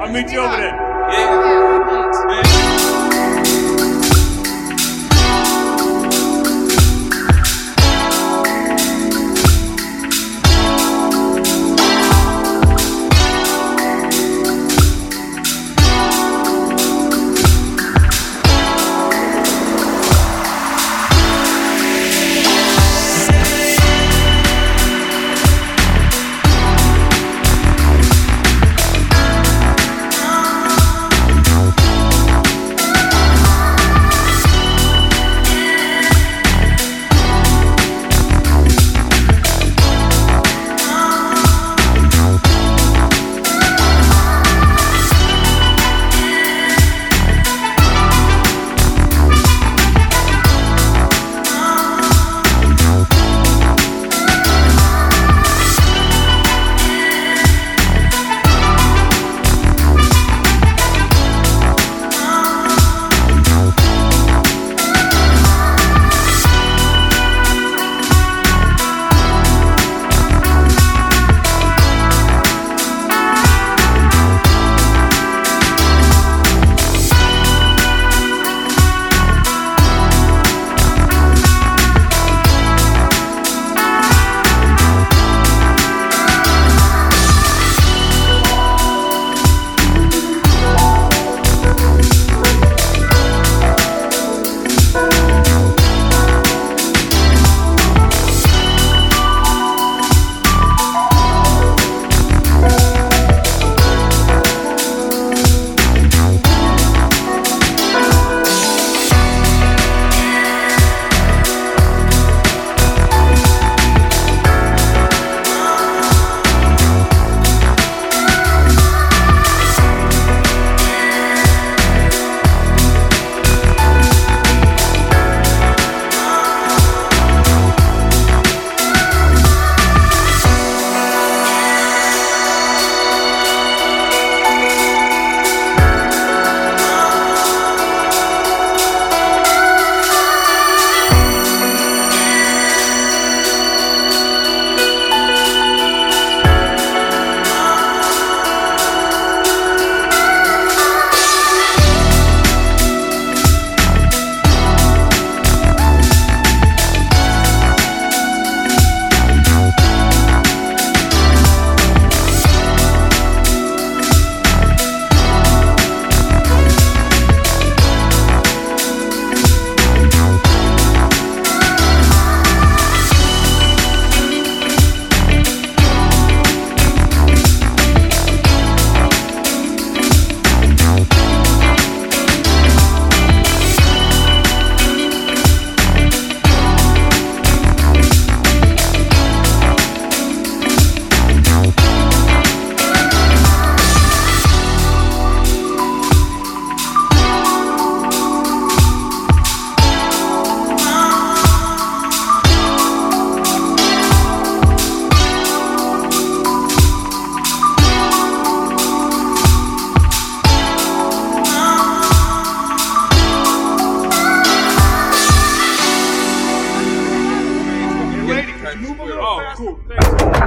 I'll meet you over there.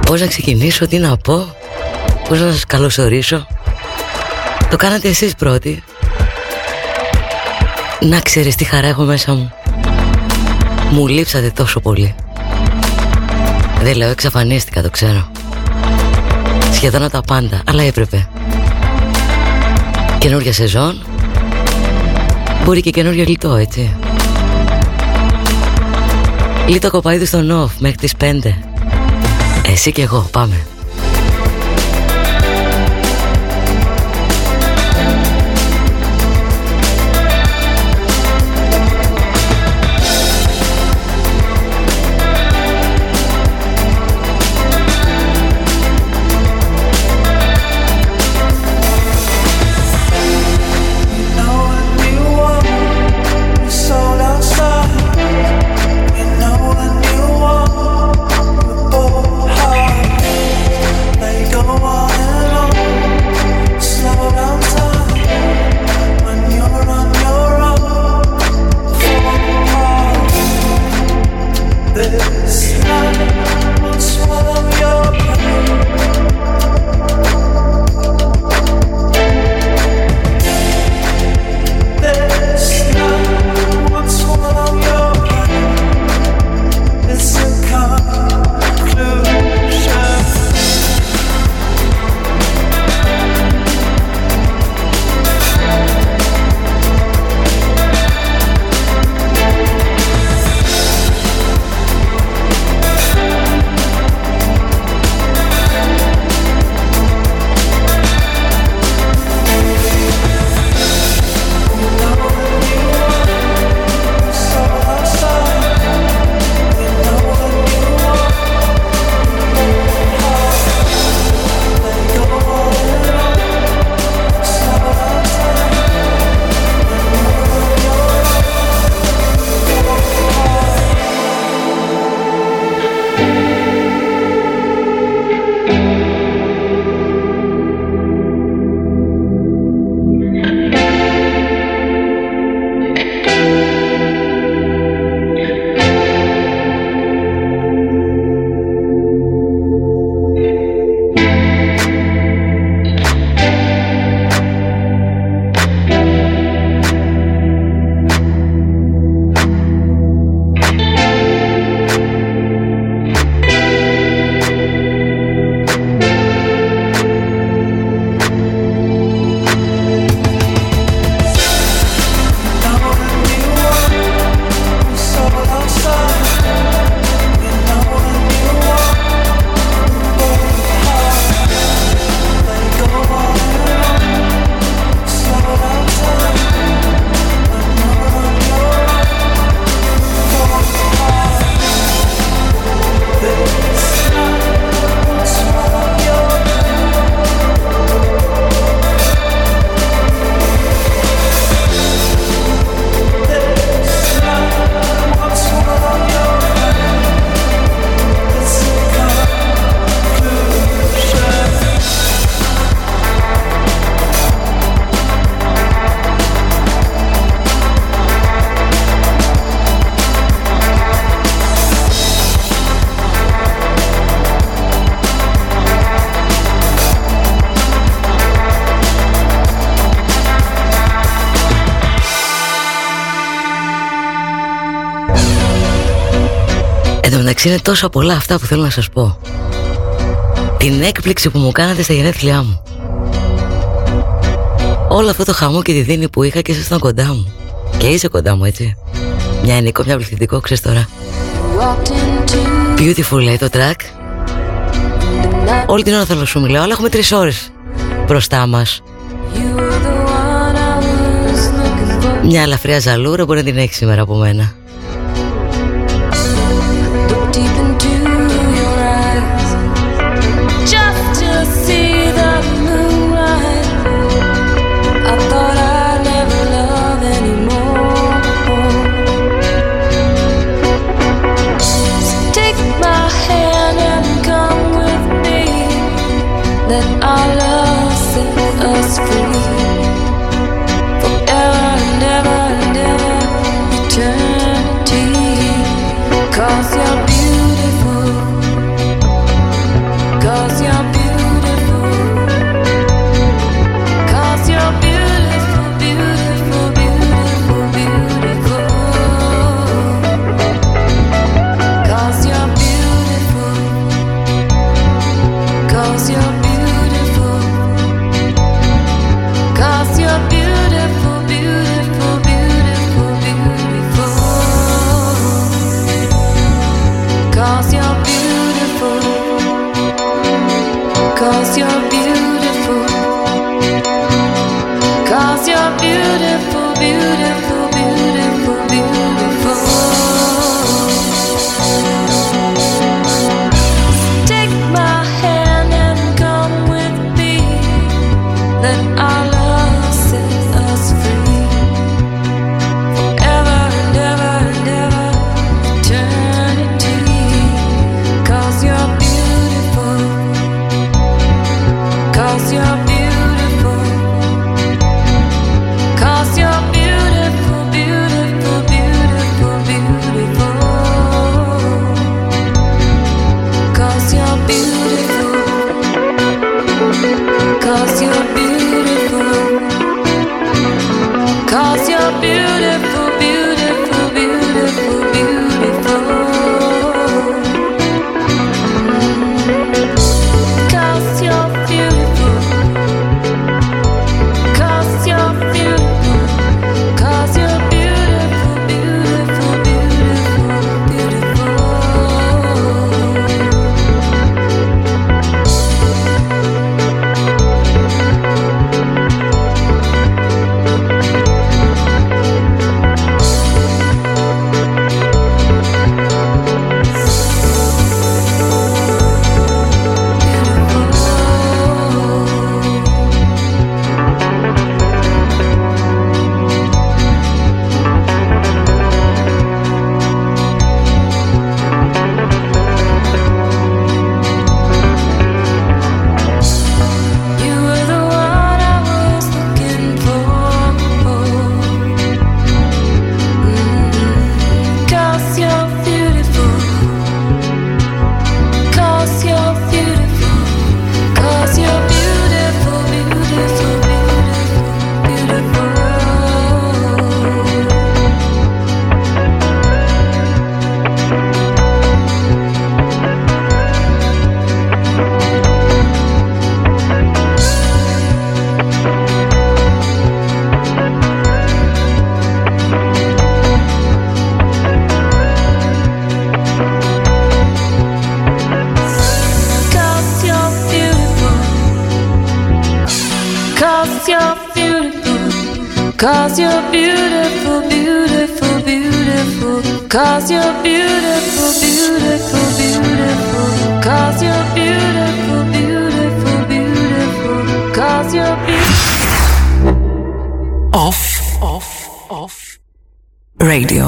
Πώς να ξεκινήσω, τι να πω Πώς να σας καλωσορίσω. Το κάνατε εσείς πρώτοι. Να ξέρεις τι χαρά έχω μέσα μου. Μου λείψατε τόσο πολύ. Δεν λέω εξαφανίστηκα το ξέρω. Σχεδόν τα πάντα Αλλά έπρεπε. Καινούργια σεζόν. Μπορεί και καινούργιο λιτό έτσι. Λίτο κοπαίδι στο νοφ μέχρι τις 5 εσύ και εγώ, πάμε. Εντάξει είναι τόσα πολλά αυτά που θέλω να σας πω. Την έκπληξη που μου κάνατε στα γενέθλιά μου. Όλο αυτό το χαμό και τη δίνη που είχα και ήσασταν κοντά μου. Και είσαι κοντά μου έτσι. Μια ενικό, μια πληθυντικό, ξέρεις τώρα. Beautiful λέει το track. Όλη την ώρα θέλω να σου μιλάω Αλλά έχουμε τρεις ώρες μπροστά μας. Μια ελαφριά ζαλούρα μπορεί να την έχεις σήμερα από μένα Radio.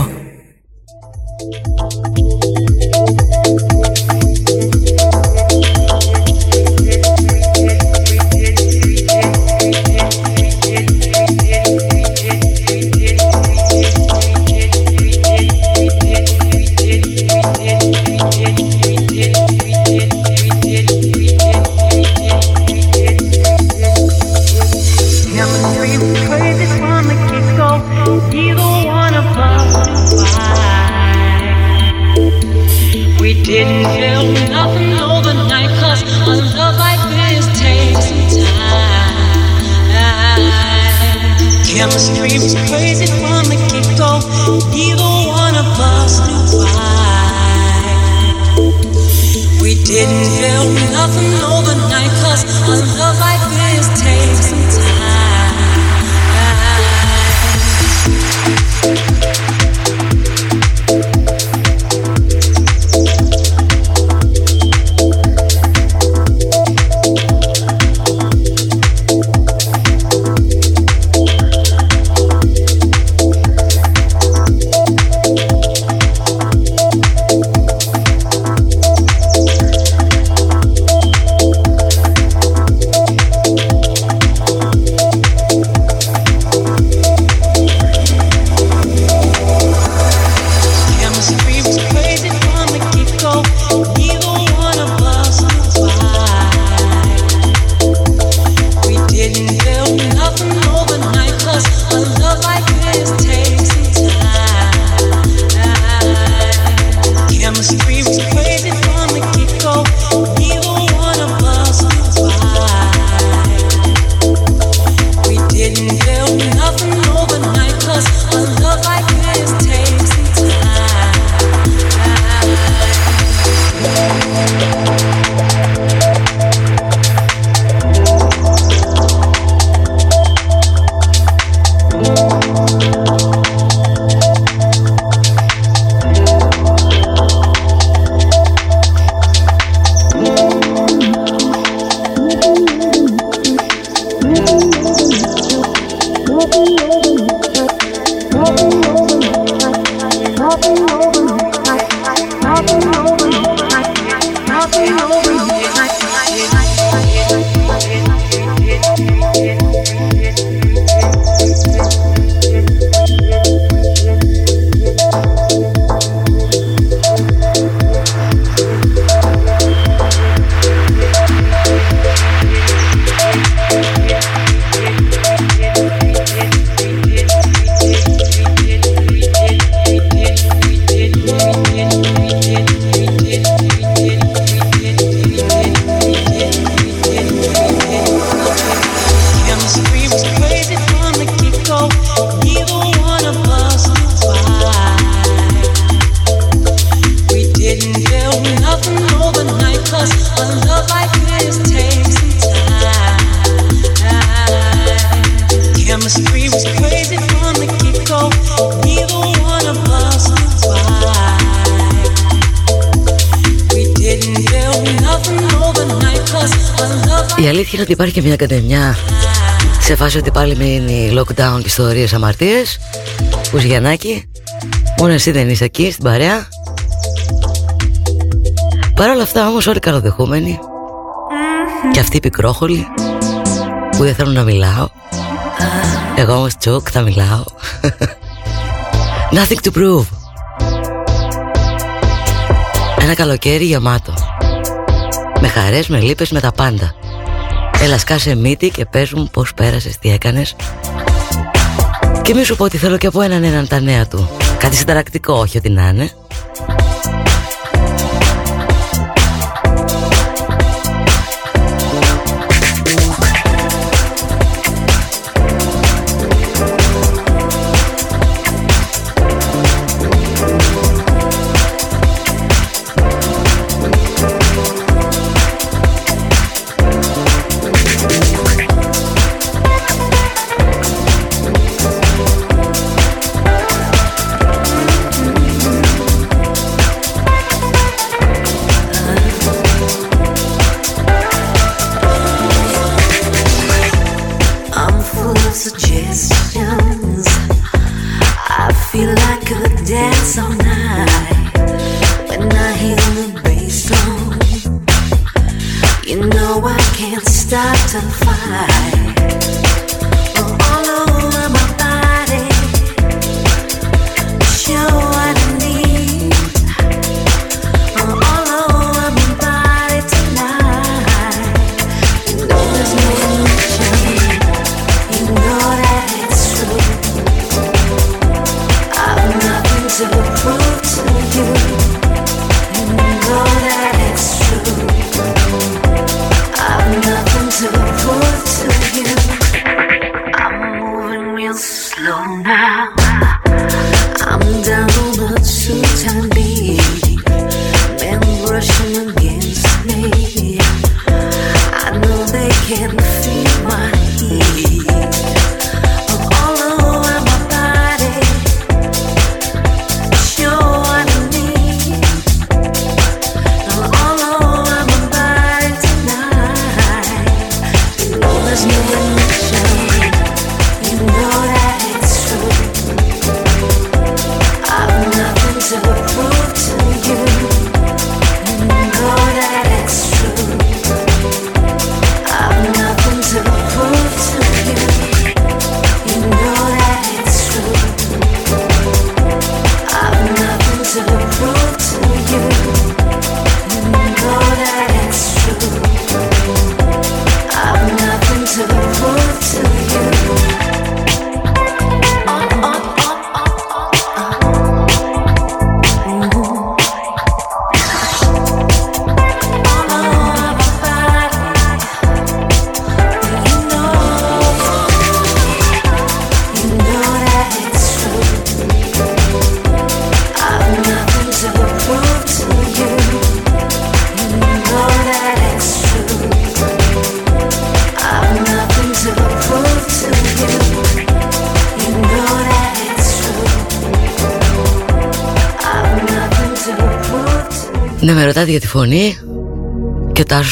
Υπάρχει και μια κατεμιά σε φάση ότι πάλι μείνει lockdown και ιστορίες αμαρτίες. Ουζιανάκη Μόνο εσύ δεν είσαι εκεί στην παρέα. Παρ' όλα αυτά όμως όλοι καλοδεχούμενοι. Και αυτοί οι πικρόχολοι Που δεν θέλουν να μιλάω. Εγώ όμως τσουκ θα μιλάω. Nothing to prove. Ένα καλοκαίρι γεμάτο. Με χαρές, με λύπες, με τα πάντα Έλα σκάσε μύτη και πες μου πως πέρασες, τι έκανες. Και μη σου πω ότι θέλω και από έναν έναν τα νέα του. Κάτι συνταρακτικό, όχι ότι να είναι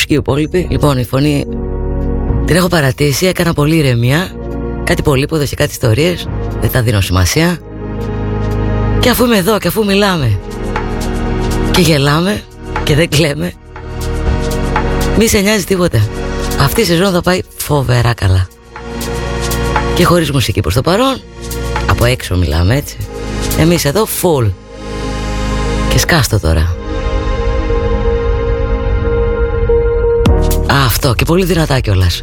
και ο Τάσος και οι υπόλοιποι. Λοιπόν, η φωνή την έχω παρατήσει, έκανα πολύ ηρεμία. Κάτι πολύποδο και κάτι ιστορίες, δεν τα δίνω σημασία. Και αφού είμαι εδώ και αφού μιλάμε και γελάμε και δεν κλαίμε, μη σε νοιάζει τίποτε. Αυτή η σεζόν θα πάει φοβερά καλά. Και χωρίς μουσική προς το παρόν, από έξω μιλάμε έτσι. Εμείς εδώ full. Και σκάστο τώρα. Αυτό και πολύ δυνατά κιόλας.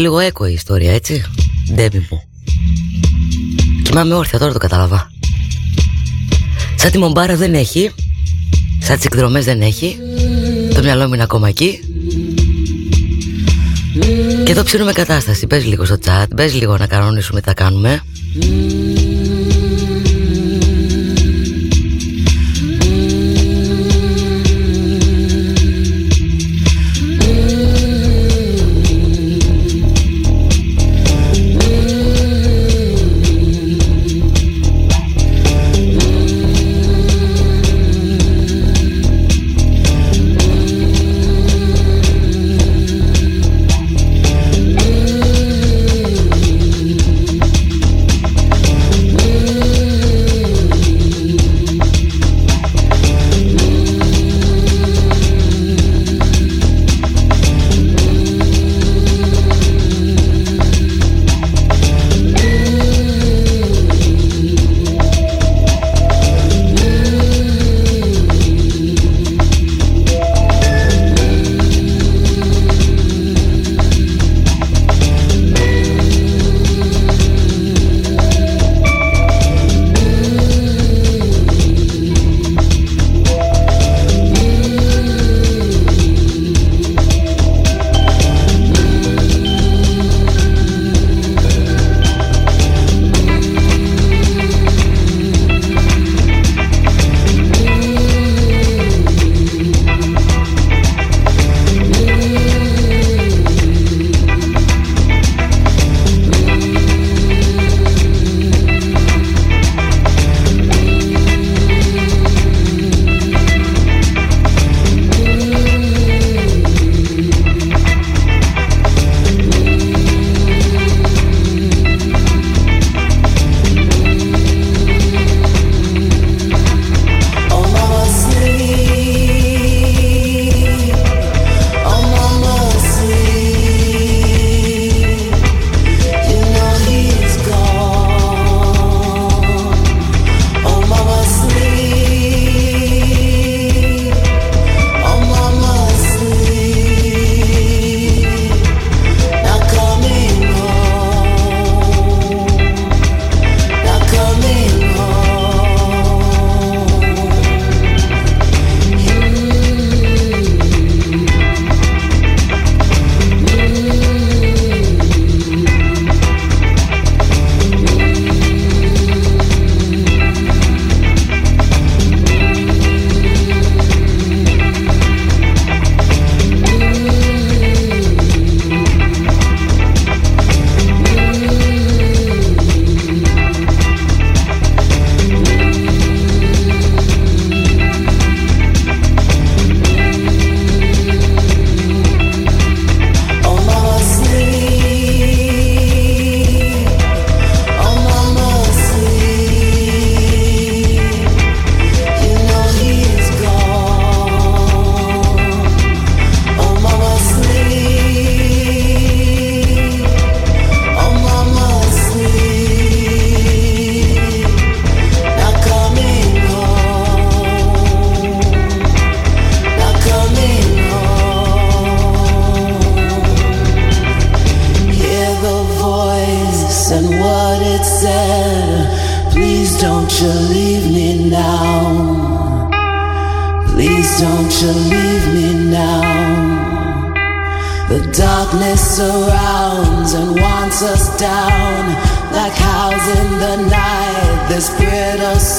Έχει λίγο έκο η ιστορία, έτσι. Ντέμι μου. Κοιμάμαι όρθια, τώρα το κατάλαβα. Σαν τη μομπάρα δεν έχει. Σαν τις εκδρομές δεν έχει. Το μυαλό μου είναι ακόμα εκεί. Και εδώ ψήνουμε κατάσταση. Πες λίγο στο chat, πες λίγο να κανονίσουμε τι θα κάνουμε.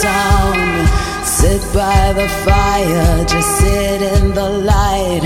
sound. Sit by the fire, just sit in the light.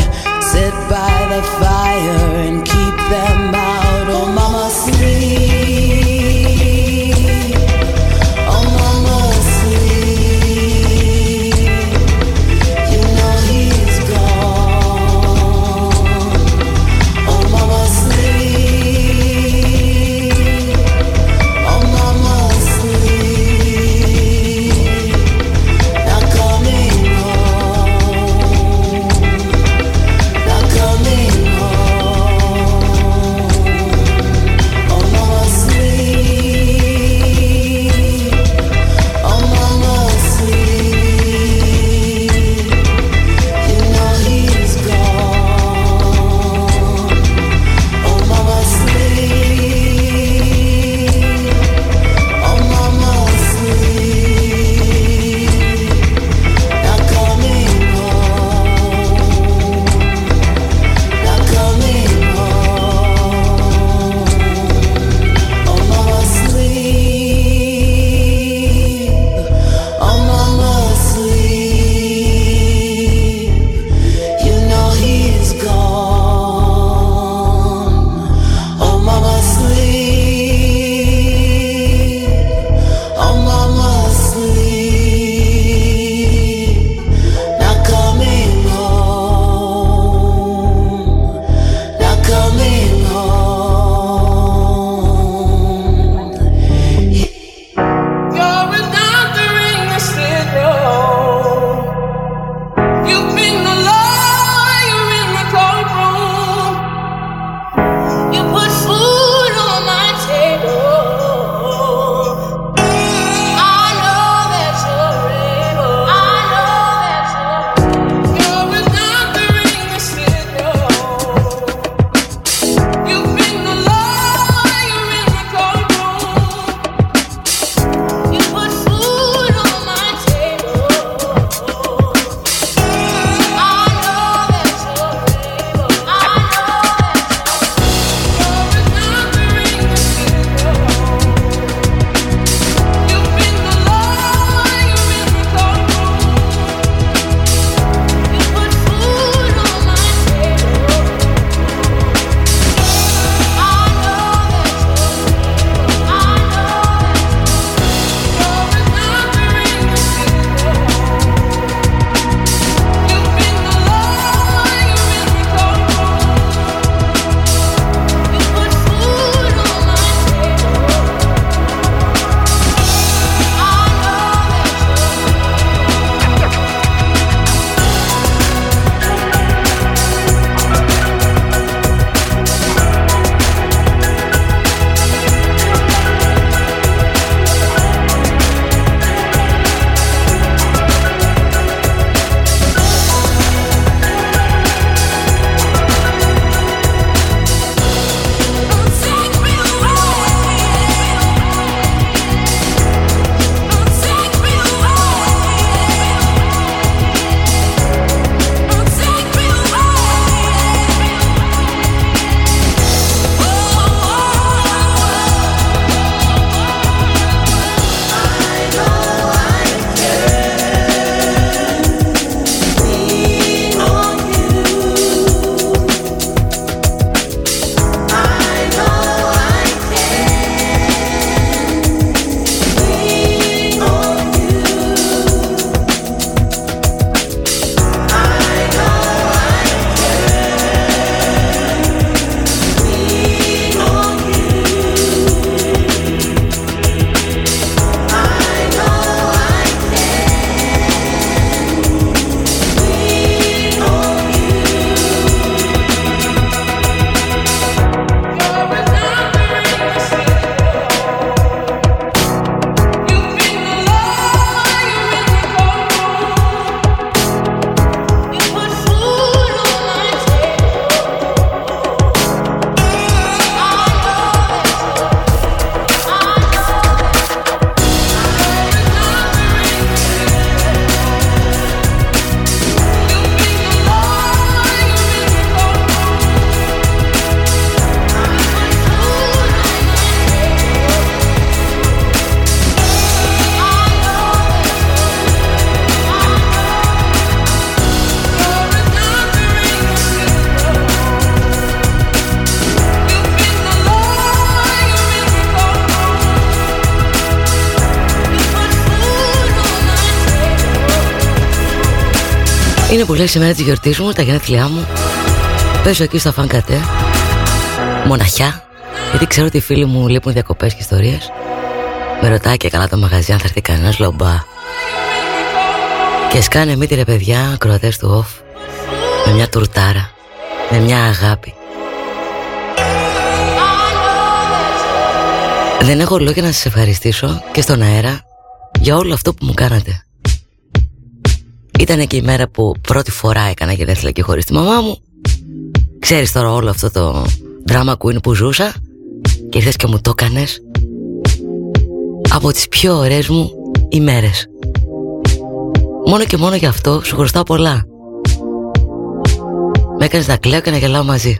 Είναι που λέει σήμερα τη γιορτή μου, τα γενέθλιά μου. Παίζω εκεί στα φανκατέ Μοναχιά. Γιατί ξέρω ότι οι φίλοι μου λείπουν διακοπές και ιστορίες. Με ρωτάει και καλά το μαγαζί αν θα έρθει κανένας λομπά Και σκάνε μύτη ρε παιδιά Κροατές του off Με μια τουρτάρα Με μια αγάπη. Δεν έχω λόγια να σας ευχαριστήσω Και στον αέρα Για όλο αυτό που μου κάνατε ήταν και η μέρα που πρώτη φορά έκανα και δεν και χωρίς τη μαμά μου. Ξέρεις τώρα όλο αυτό το drama queen που ζούσα Και ήρθες και μου το έκανες. Από τις πιο ωραίες μου ημέρες. Μόνο και μόνο γι' αυτό σου χρωστάω πολλά. Με έκανες να κλαίω και να γελάω μαζί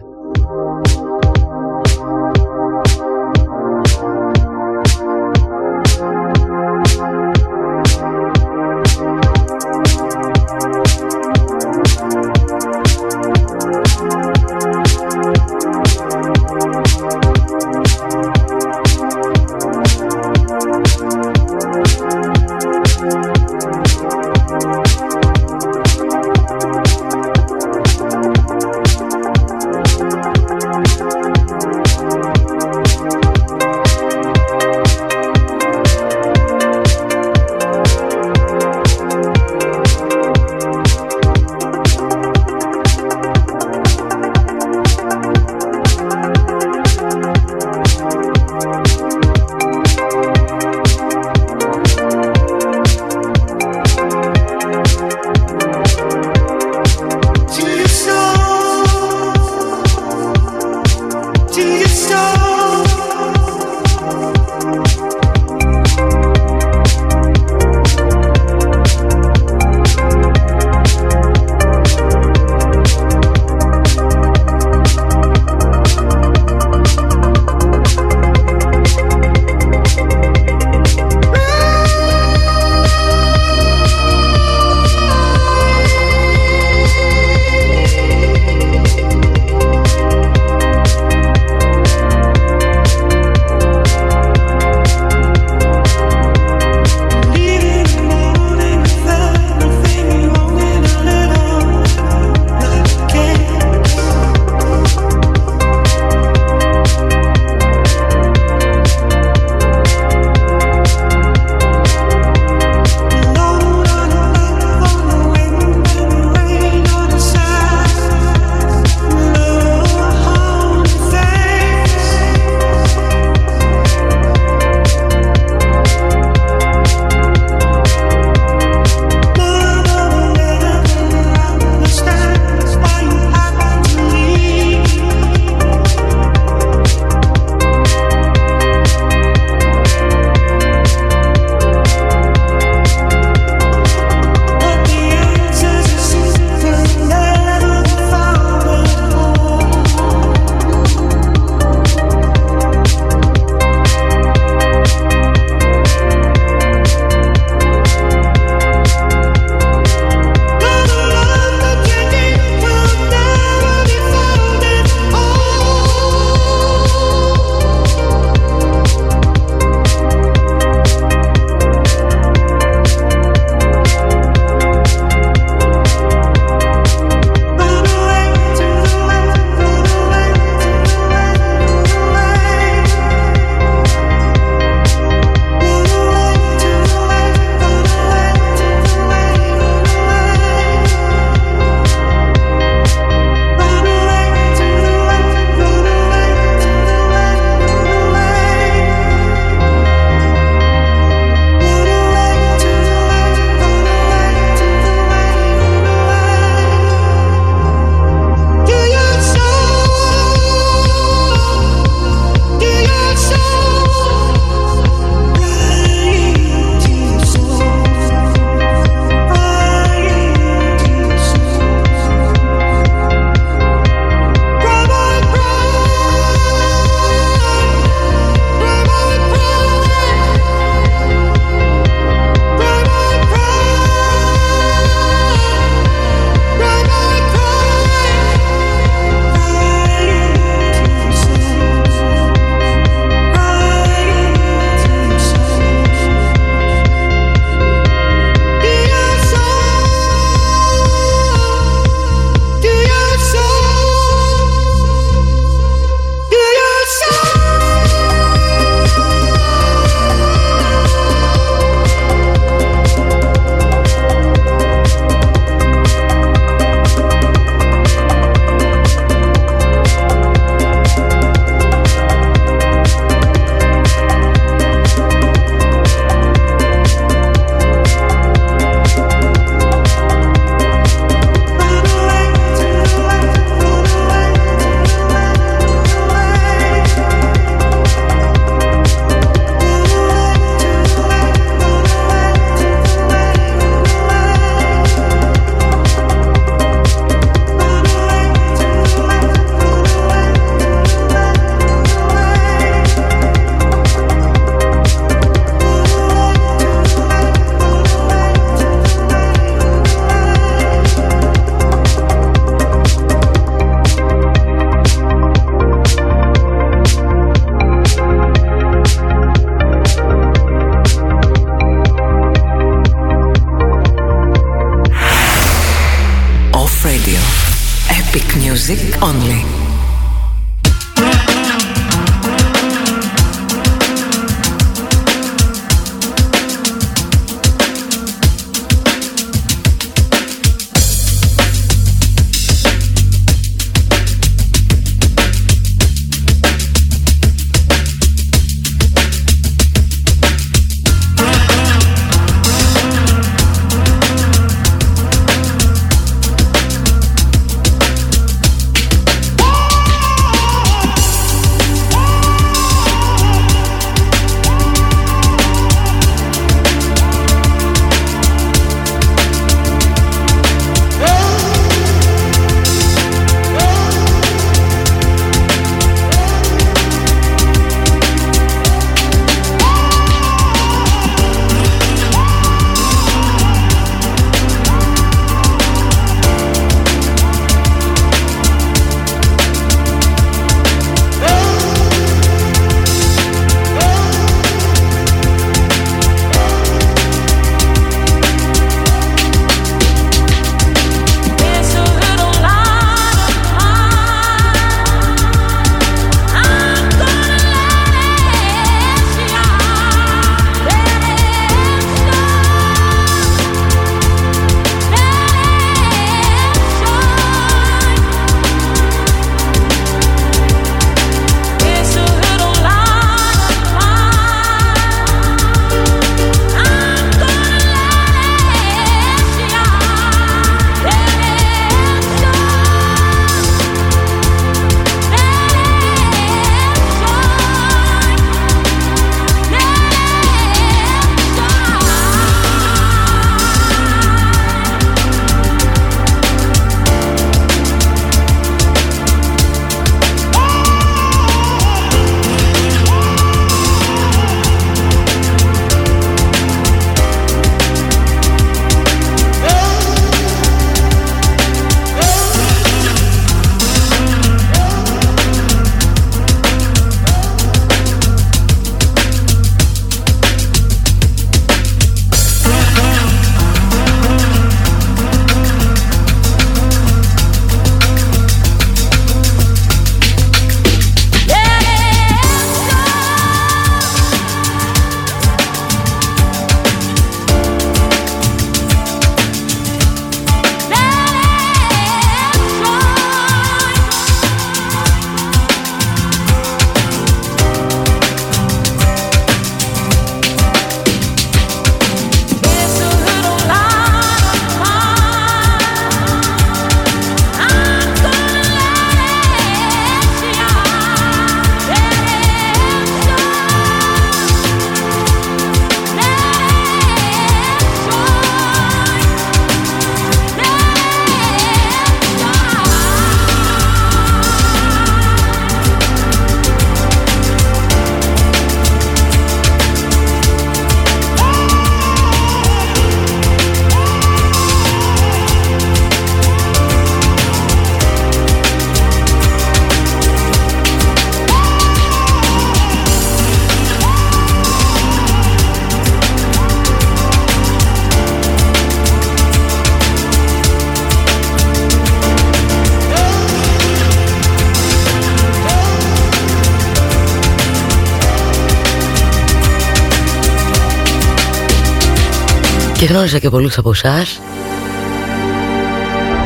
γνώρισα και πολλούς από εσάς.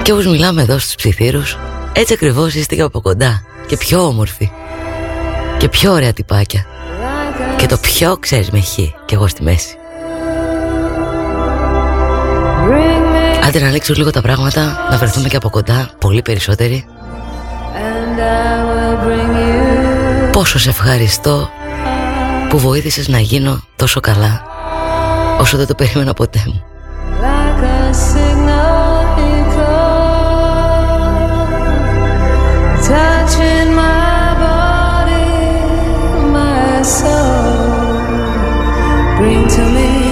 Και όπως μιλάμε εδώ στους ψιθύρους Έτσι ακριβώς είστε και από κοντά Και πιο όμορφοι Και πιο ωραία τυπάκια Και το πιο ξέρεις με χ Και εγώ στη μέση Άντε να ανοίξω λίγο τα πράγματα Να βρεθούμε και από κοντά Πολύ περισσότεροι Πόσο σε ευχαριστώ Που βοήθησες να γίνω τόσο καλά όσο δεν το περίμενα ποτέ μου. Bring to me,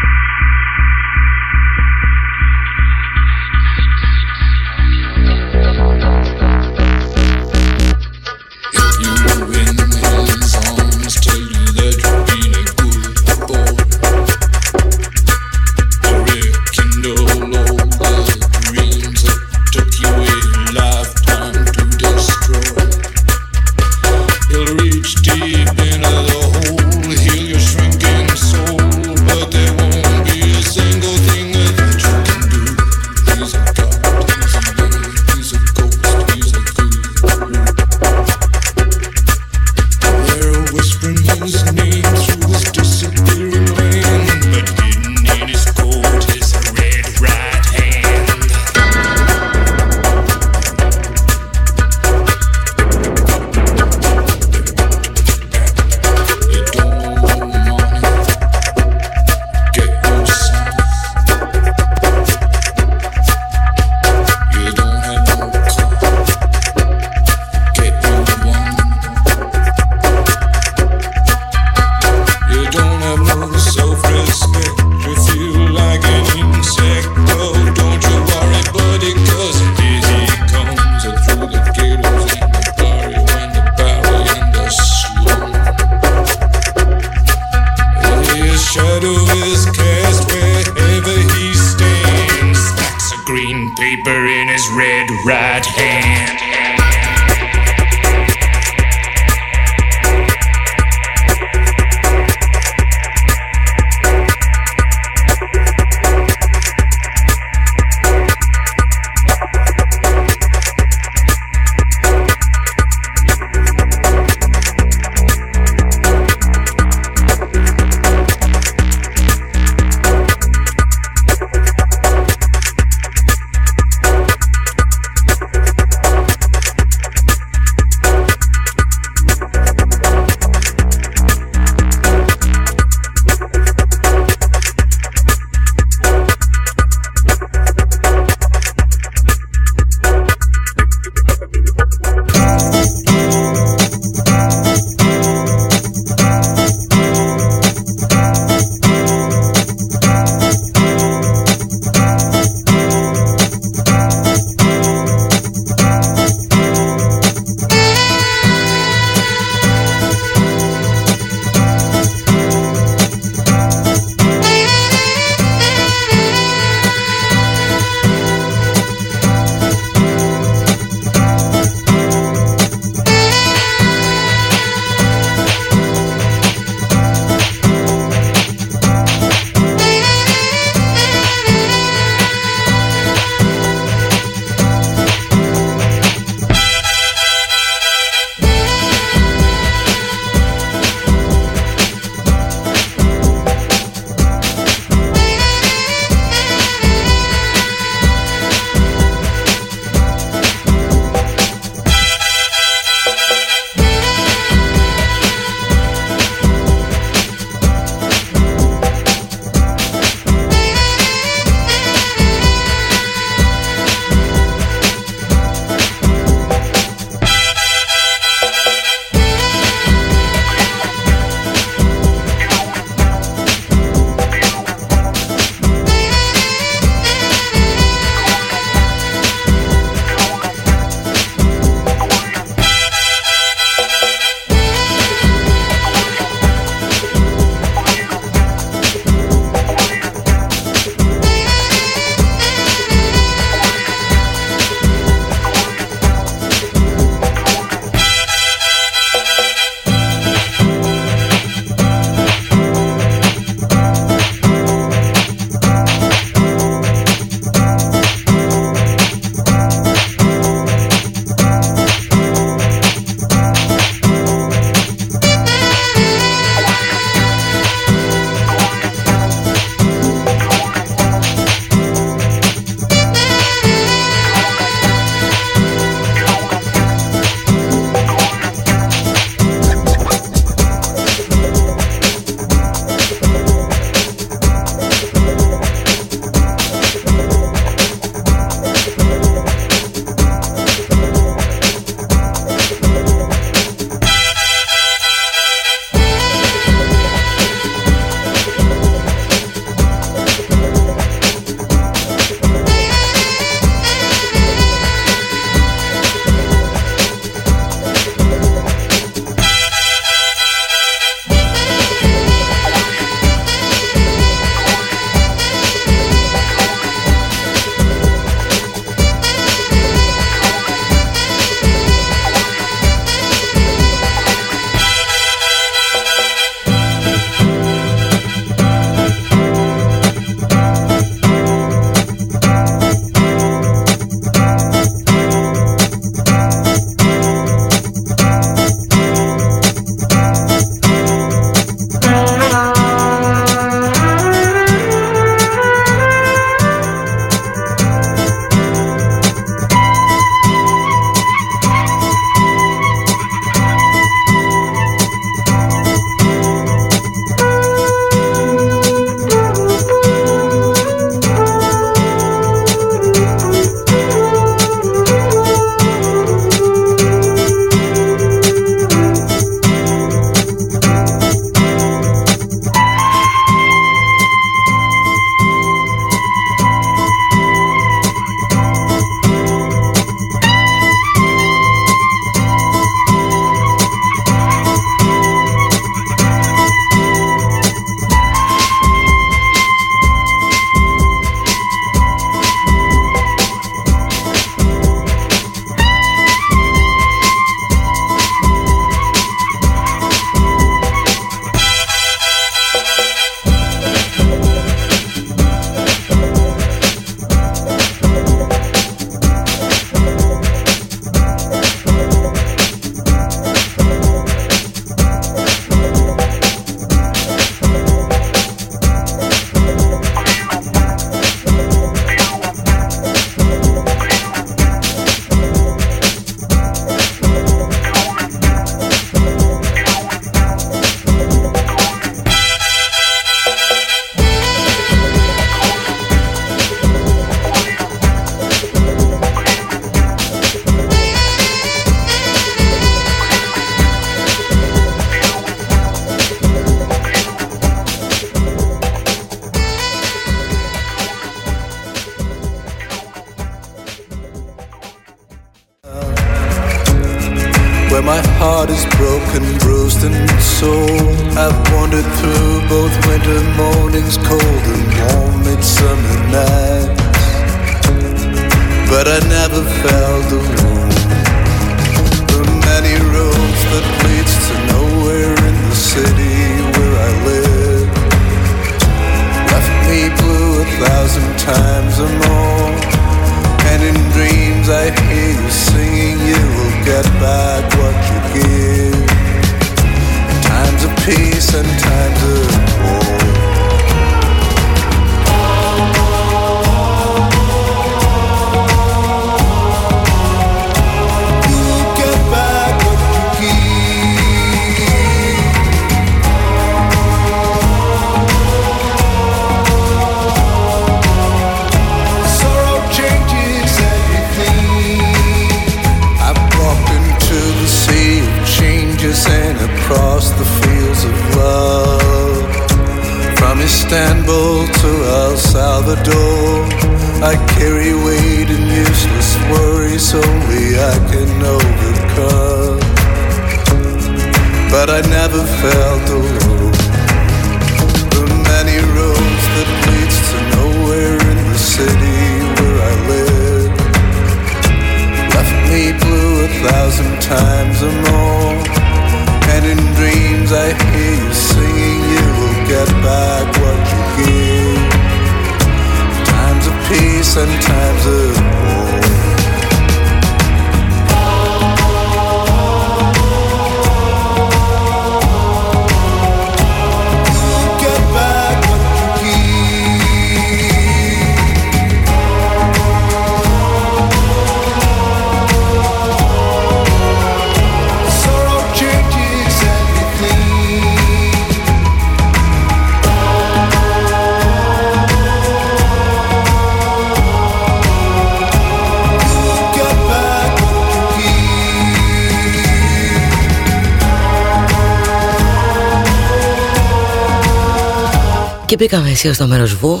Παρισίου στο μέρος Βου.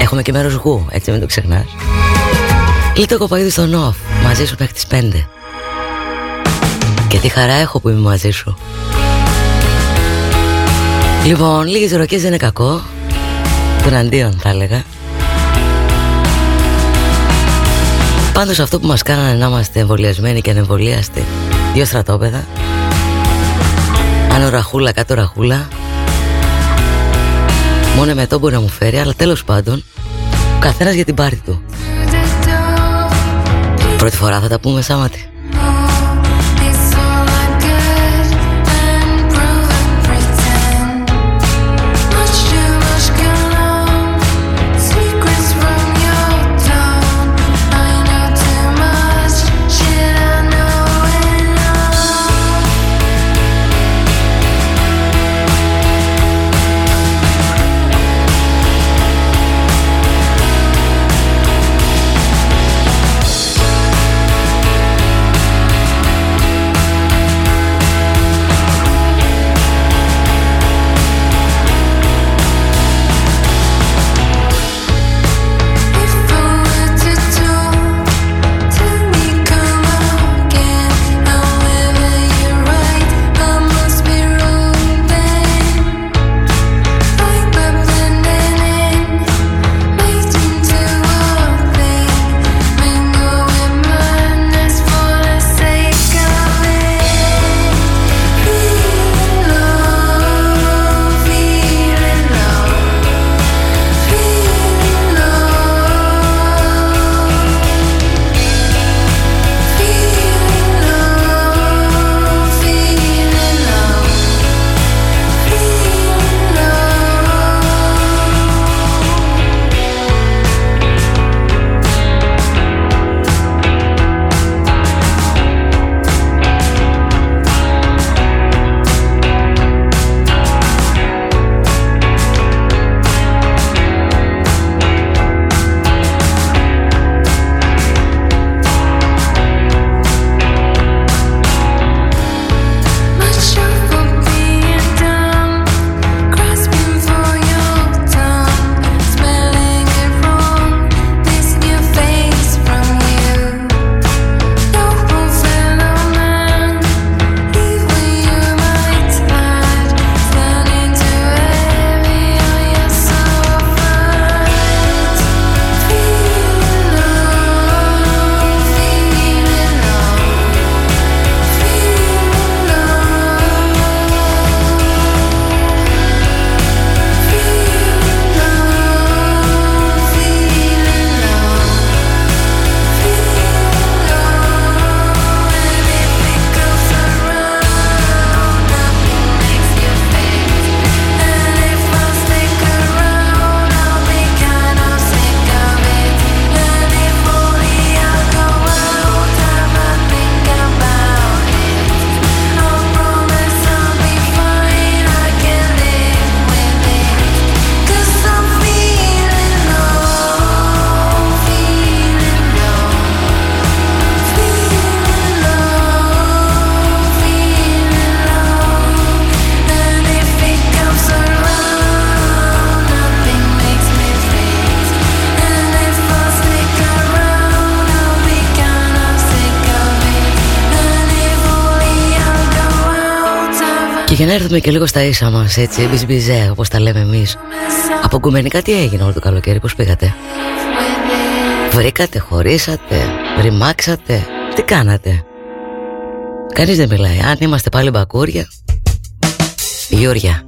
Έχουμε και μέρος Γου, έτσι μην το ξεχνάς. Λίτο Κοπαίδη στο Νοφ, μαζί σου μέχρι τις 5 Και τι χαρά έχω που είμαι μαζί σου. Λοιπόν, λίγες ροκές δεν είναι κακό. Τον αντίον θα έλεγα. Πάντως αυτό που μας κάνανε να είμαστε εμβολιασμένοι και ανεμβολίαστοι Δύο στρατόπεδα. Άνω ραχούλα, κάτω ραχούλα. Μόνο με αυτό μπορεί να μου φέρει, αλλά τέλος πάντων, ο καθένας για την πάρτι του. Πρώτη φορά θα τα πούμε, Σάματι. Και για να έρθουμε και λίγο στα ίσα μας έτσι μπιζμπιζέ όπως τα λέμε εμείς. Από γκουμενικά τι έγινε όλο το καλοκαίρι πως πήγατε; Βρήκατε, χωρίσατε, ρημάξατε Τι κάνατε; Κανείς δεν μιλάει. Αν είμαστε πάλι μπακούρια Γιούρια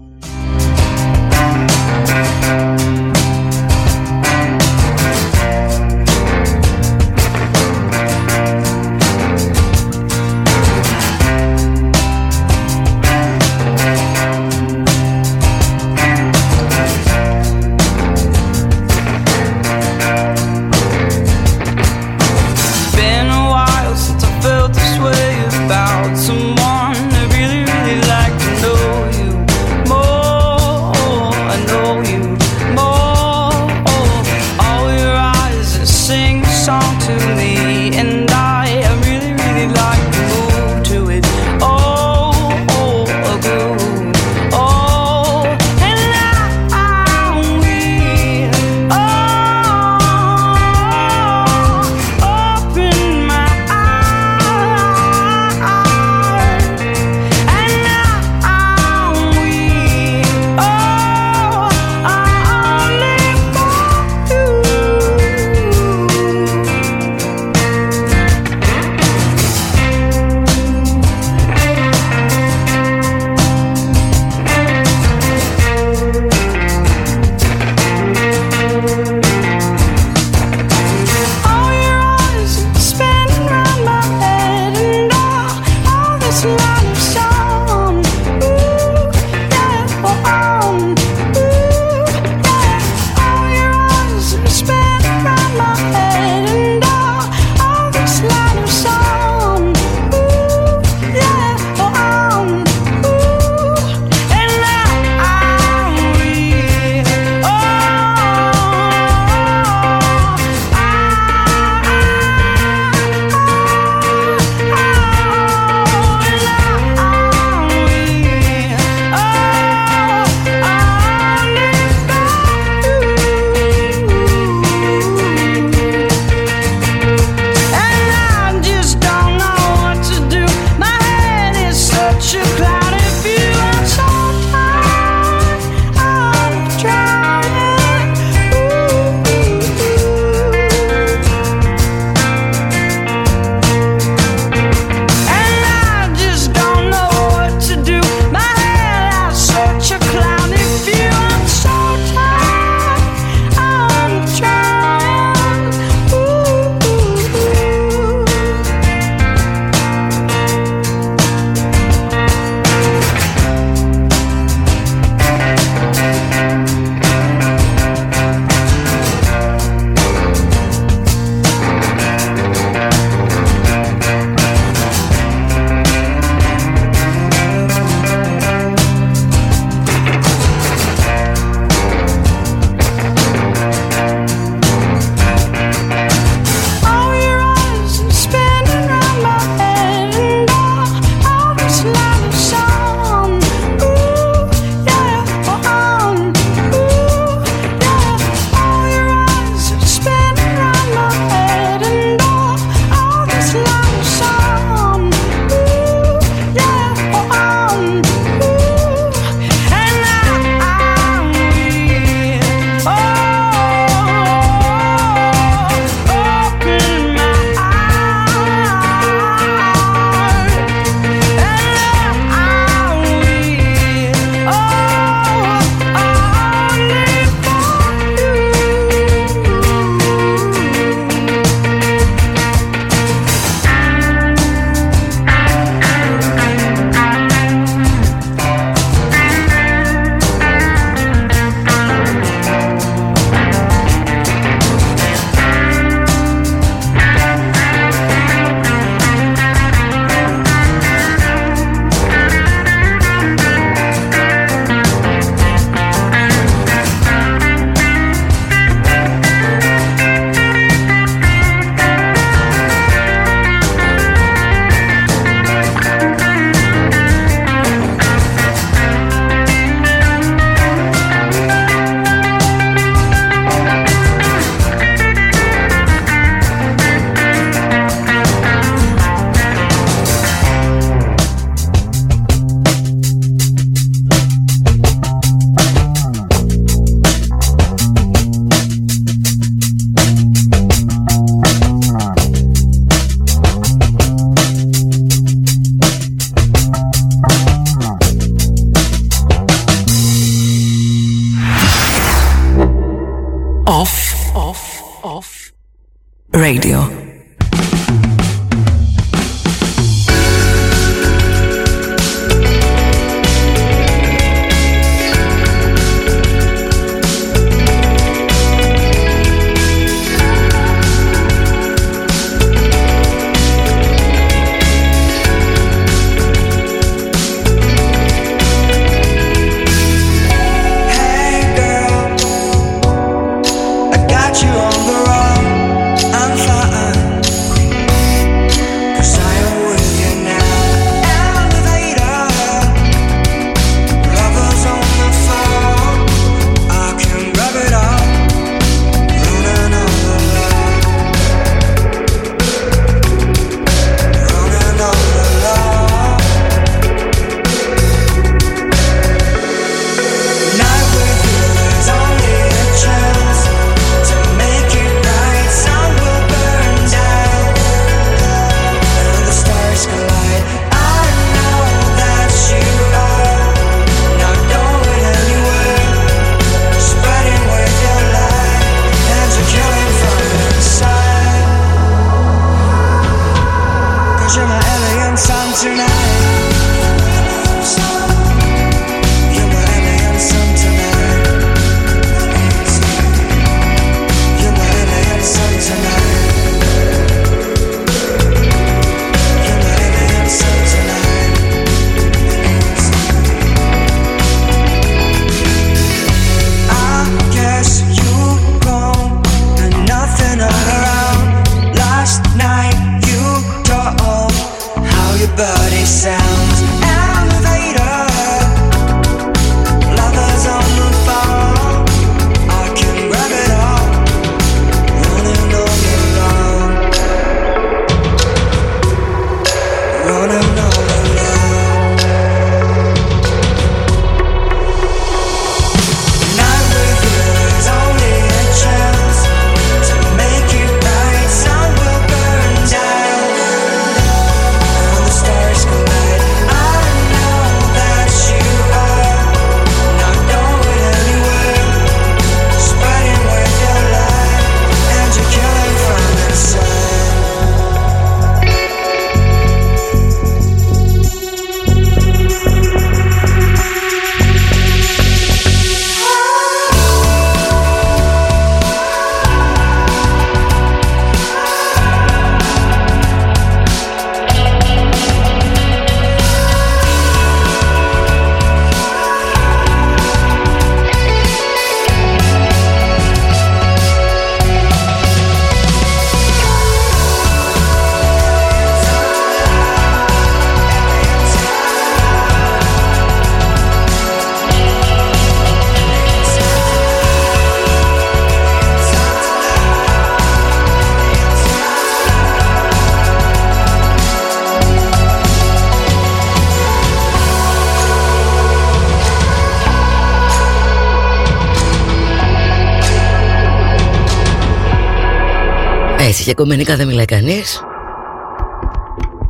για κομμενικά δεν μιλάει κανείς.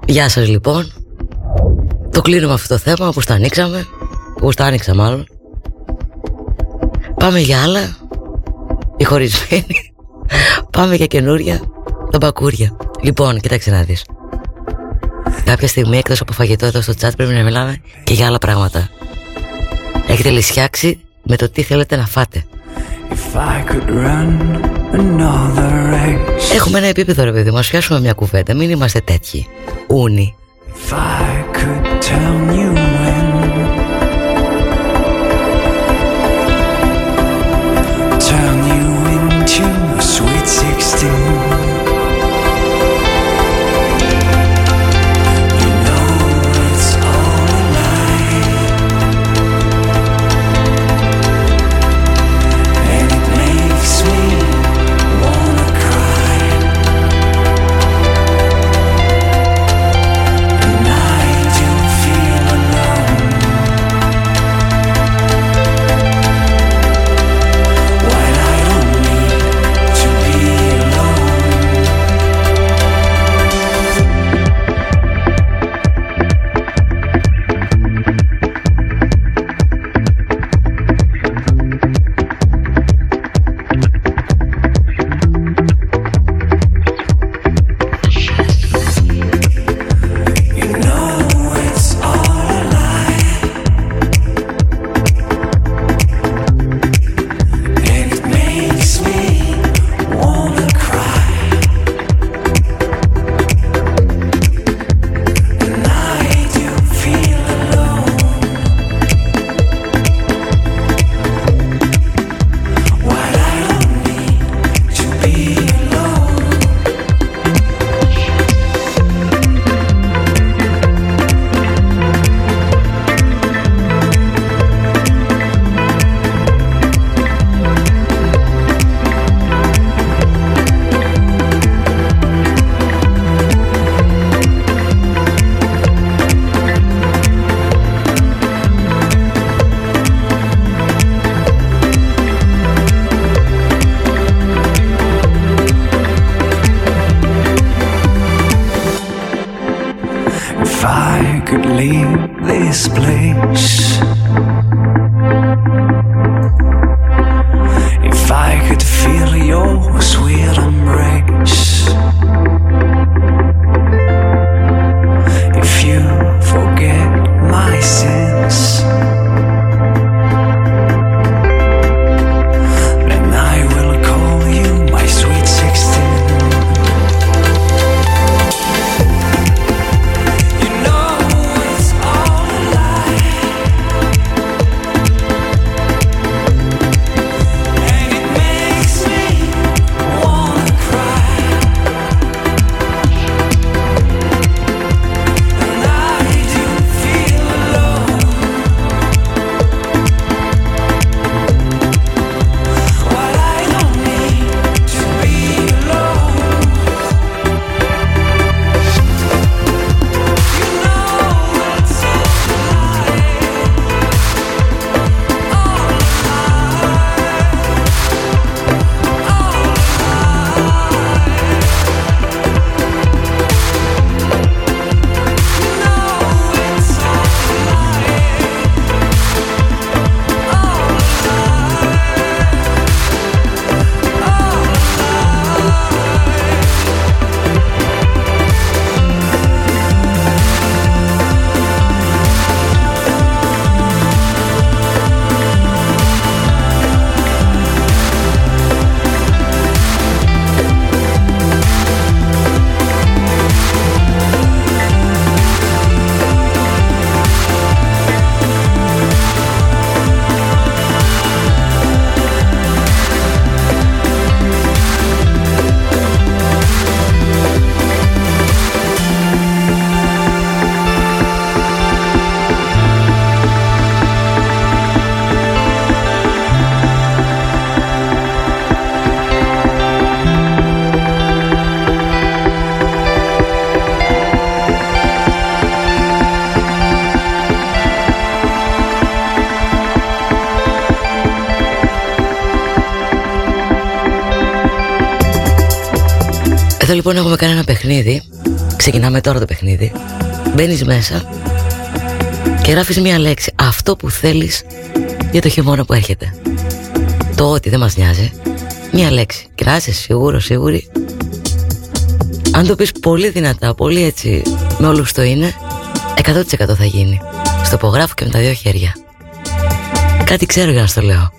Γεια σας λοιπόν. Το κλείνουμε αυτό το θέμα όπως το ανοίξαμε. Όπως το άνοιξα μάλλον. Πάμε για άλλα. Οι χωρισμένοι. Πάμε για καινούρια. Τα μπακούρια. Λοιπόν, κοιτάξτε να δεις. Κάποια στιγμή εκτός από φαγητό εδώ στο chat πρέπει να μιλάμε και για άλλα πράγματα. Έχετε λυσιάξει με το τι θέλετε να φάτε Έχουμε ένα επίπεδο ρε παιδί μας, πιάσουμε μια κουβέντα, μην είμαστε τέτοιοι. Ούνοι. Λοιπόν έχουμε κάνει ένα παιχνίδι. Ξεκινάμε τώρα το παιχνίδι. Μπαίνεις μέσα Και γράφεις μία λέξη. Αυτό που θέλεις για το χειμώνα που έρχεται. Το ότι δεν μας νοιάζει. Μία λέξη. Και να είσαι σίγουρος, σίγουρη. Αν το πεις πολύ δυνατά, πολύ έτσι Με όλους το είναι 100% θα γίνει. Στο υπογράφω και με τα δύο χέρια. Κάτι ξέρω για να στο λέω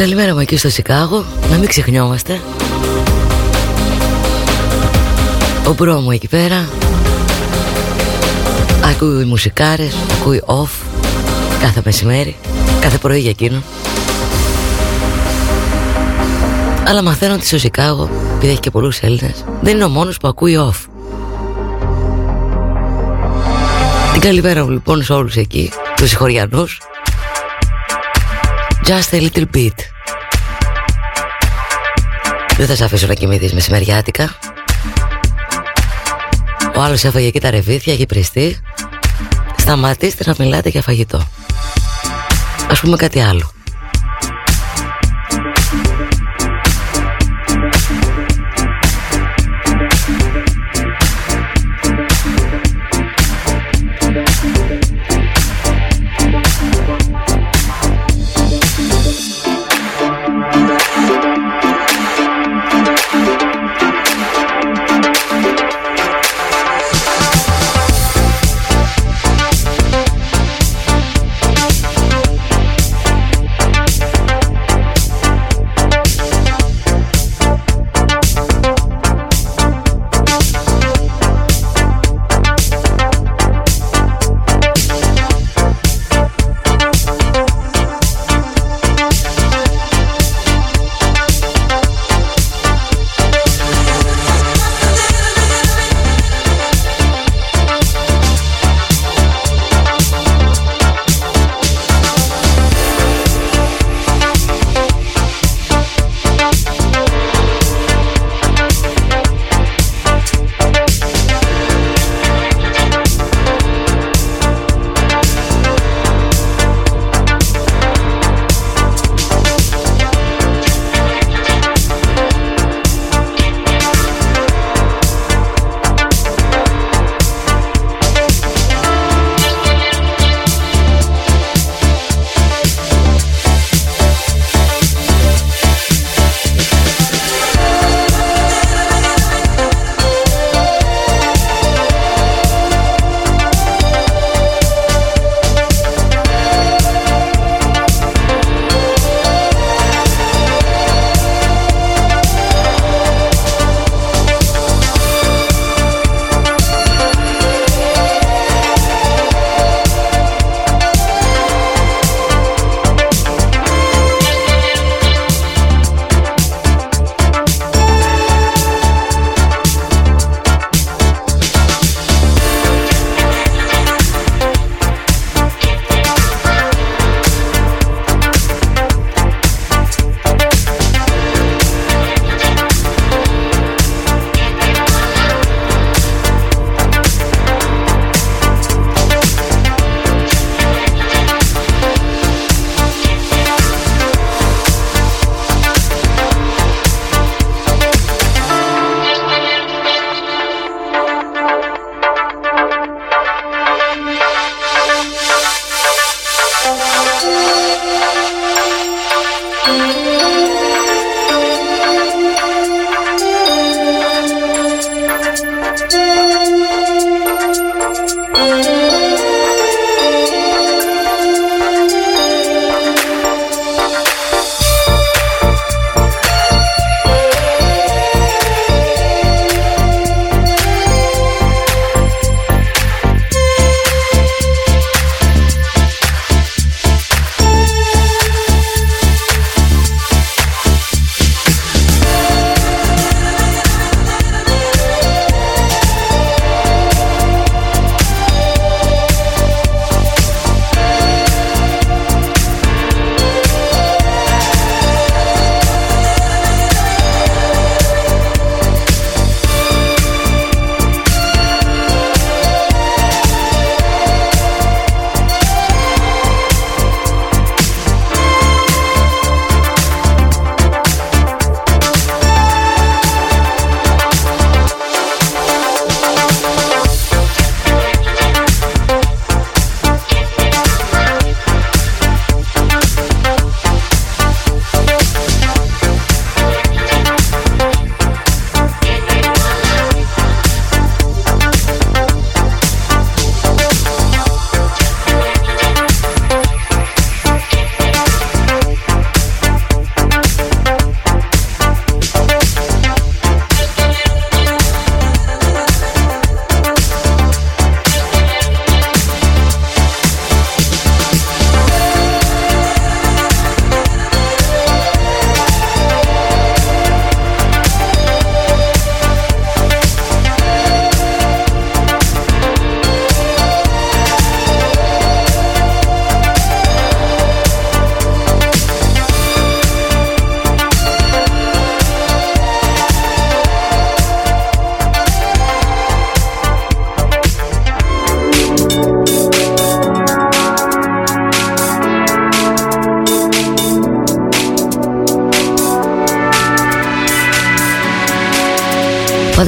καλημέρα μου εκεί στο Σικάγο. Να μην ξεχνιόμαστε. Ο bro μου εκεί πέρα. Ακούει μουσικάρες Ακούει Off Κάθε μεσημέρι Κάθε πρωί για εκείνο. Αλλά μαθαίνω ότι στο Σικάγο Επειδή έχει και πολλούς Έλληνες Δεν είναι ο μόνος που ακούει Off. Την καλημέρα μου λοιπόν σε όλους εκεί Τους συγχωριανούς. Just a little bit Δεν θα σε αφήσω να κοιμηθείς μεσημεριάτικα. Ο άλλος έφαγε εκεί τα ρεβίθια, έχει πριστεί. Σταματήστε να μιλάτε για φαγητό. Ας πούμε κάτι άλλο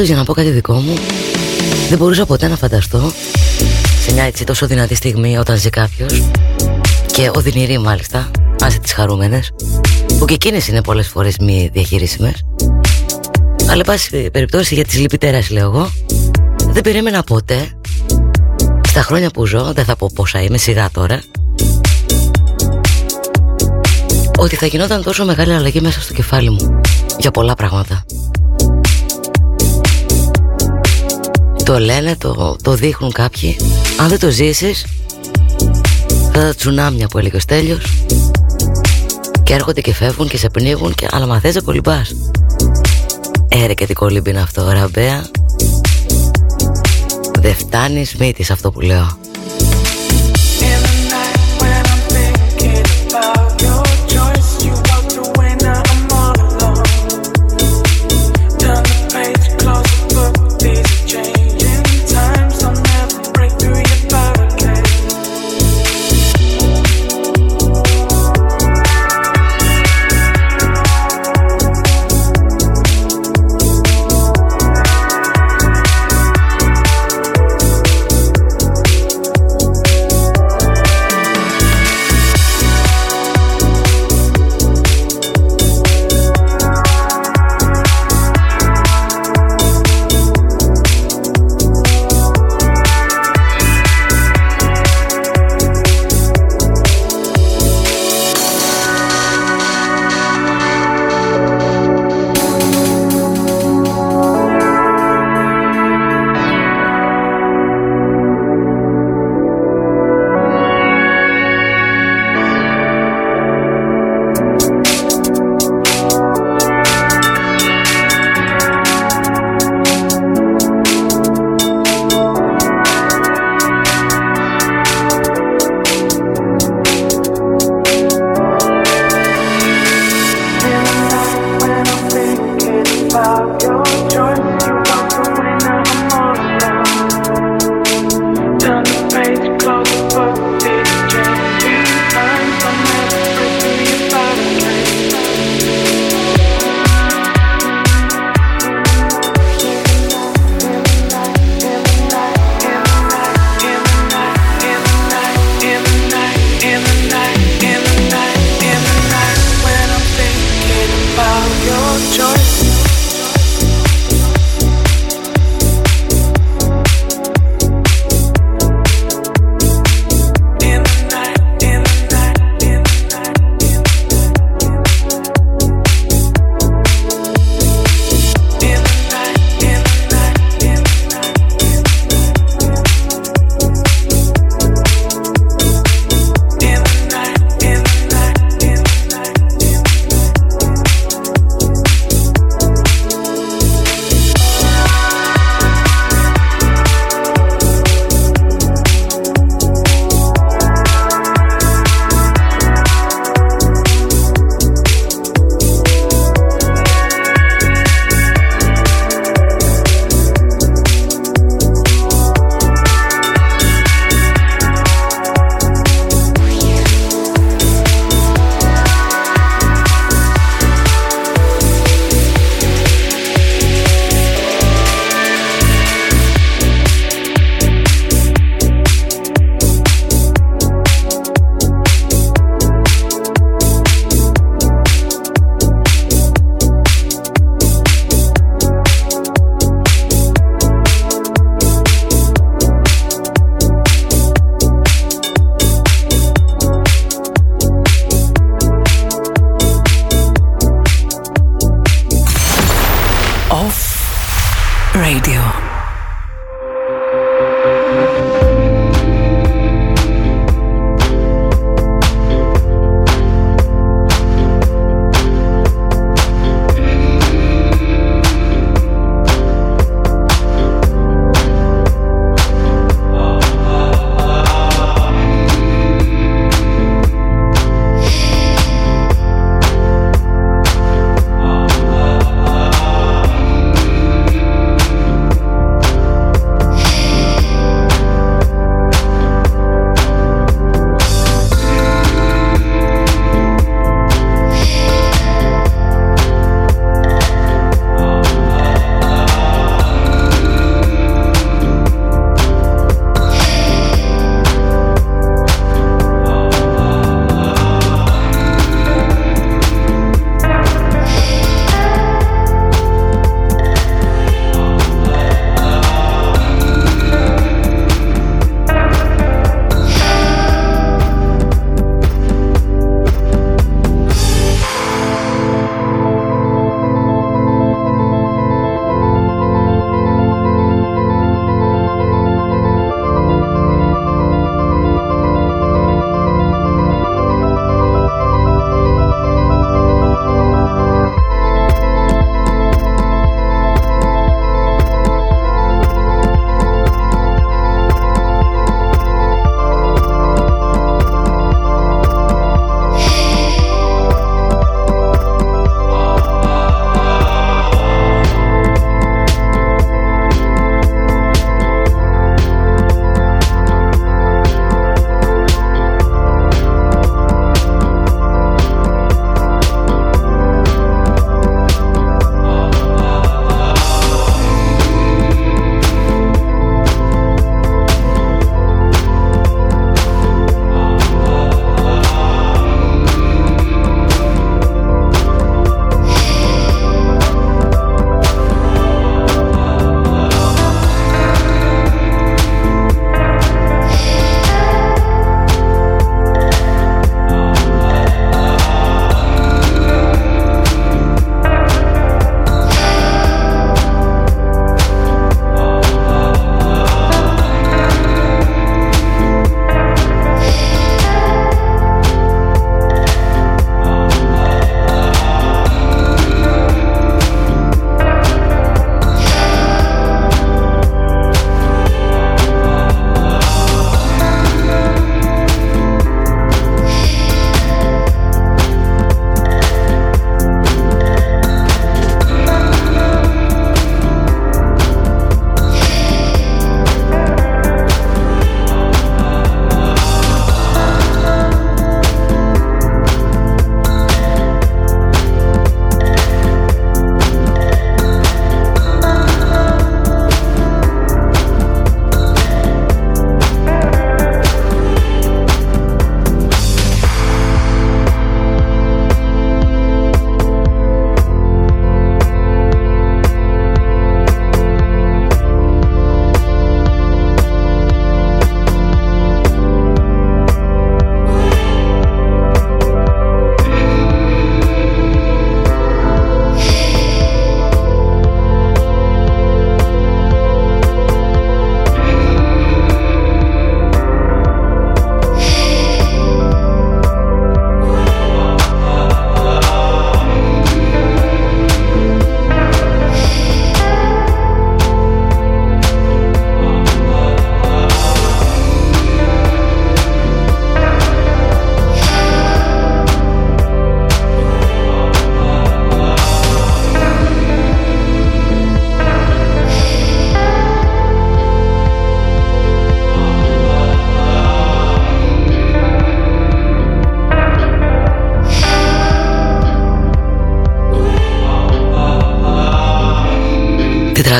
Πάντως για να πω κάτι δικό μου Δεν μπορούσα ποτέ να φανταστώ Σε μια έτσι τόσο δυνατή στιγμή Όταν ζει κάποιος Και οδυνηρή μάλιστα Άσε τις χαρούμενες Που και εκείνες είναι πολλές φορές μη διαχειρίσιμες. Αλλά πάση περιπτώσει για τις λυπητέρες λέω εγώ Δεν περίμενα ποτέ Στα χρόνια που ζω Δεν θα πω πόσα είμαι σιγά τώρα Ότι θα γινόταν τόσο μεγάλη αλλαγή μέσα στο κεφάλι μου Για πολλά πράγματα Το λένε, το, το δείχνουν κάποιοι. Αν δεν το ζήσεις Θα τα τσουνάμια που έλεγε ο Στέλιος. Και έρχονται και φεύγουν και σε πνίγουν και, Αλλά μα θες να κολυμπάς. Έρε και τι κολύμπι είναι αυτό ραμπέα. Δεν φτάνεις μύτης αυτό που λέω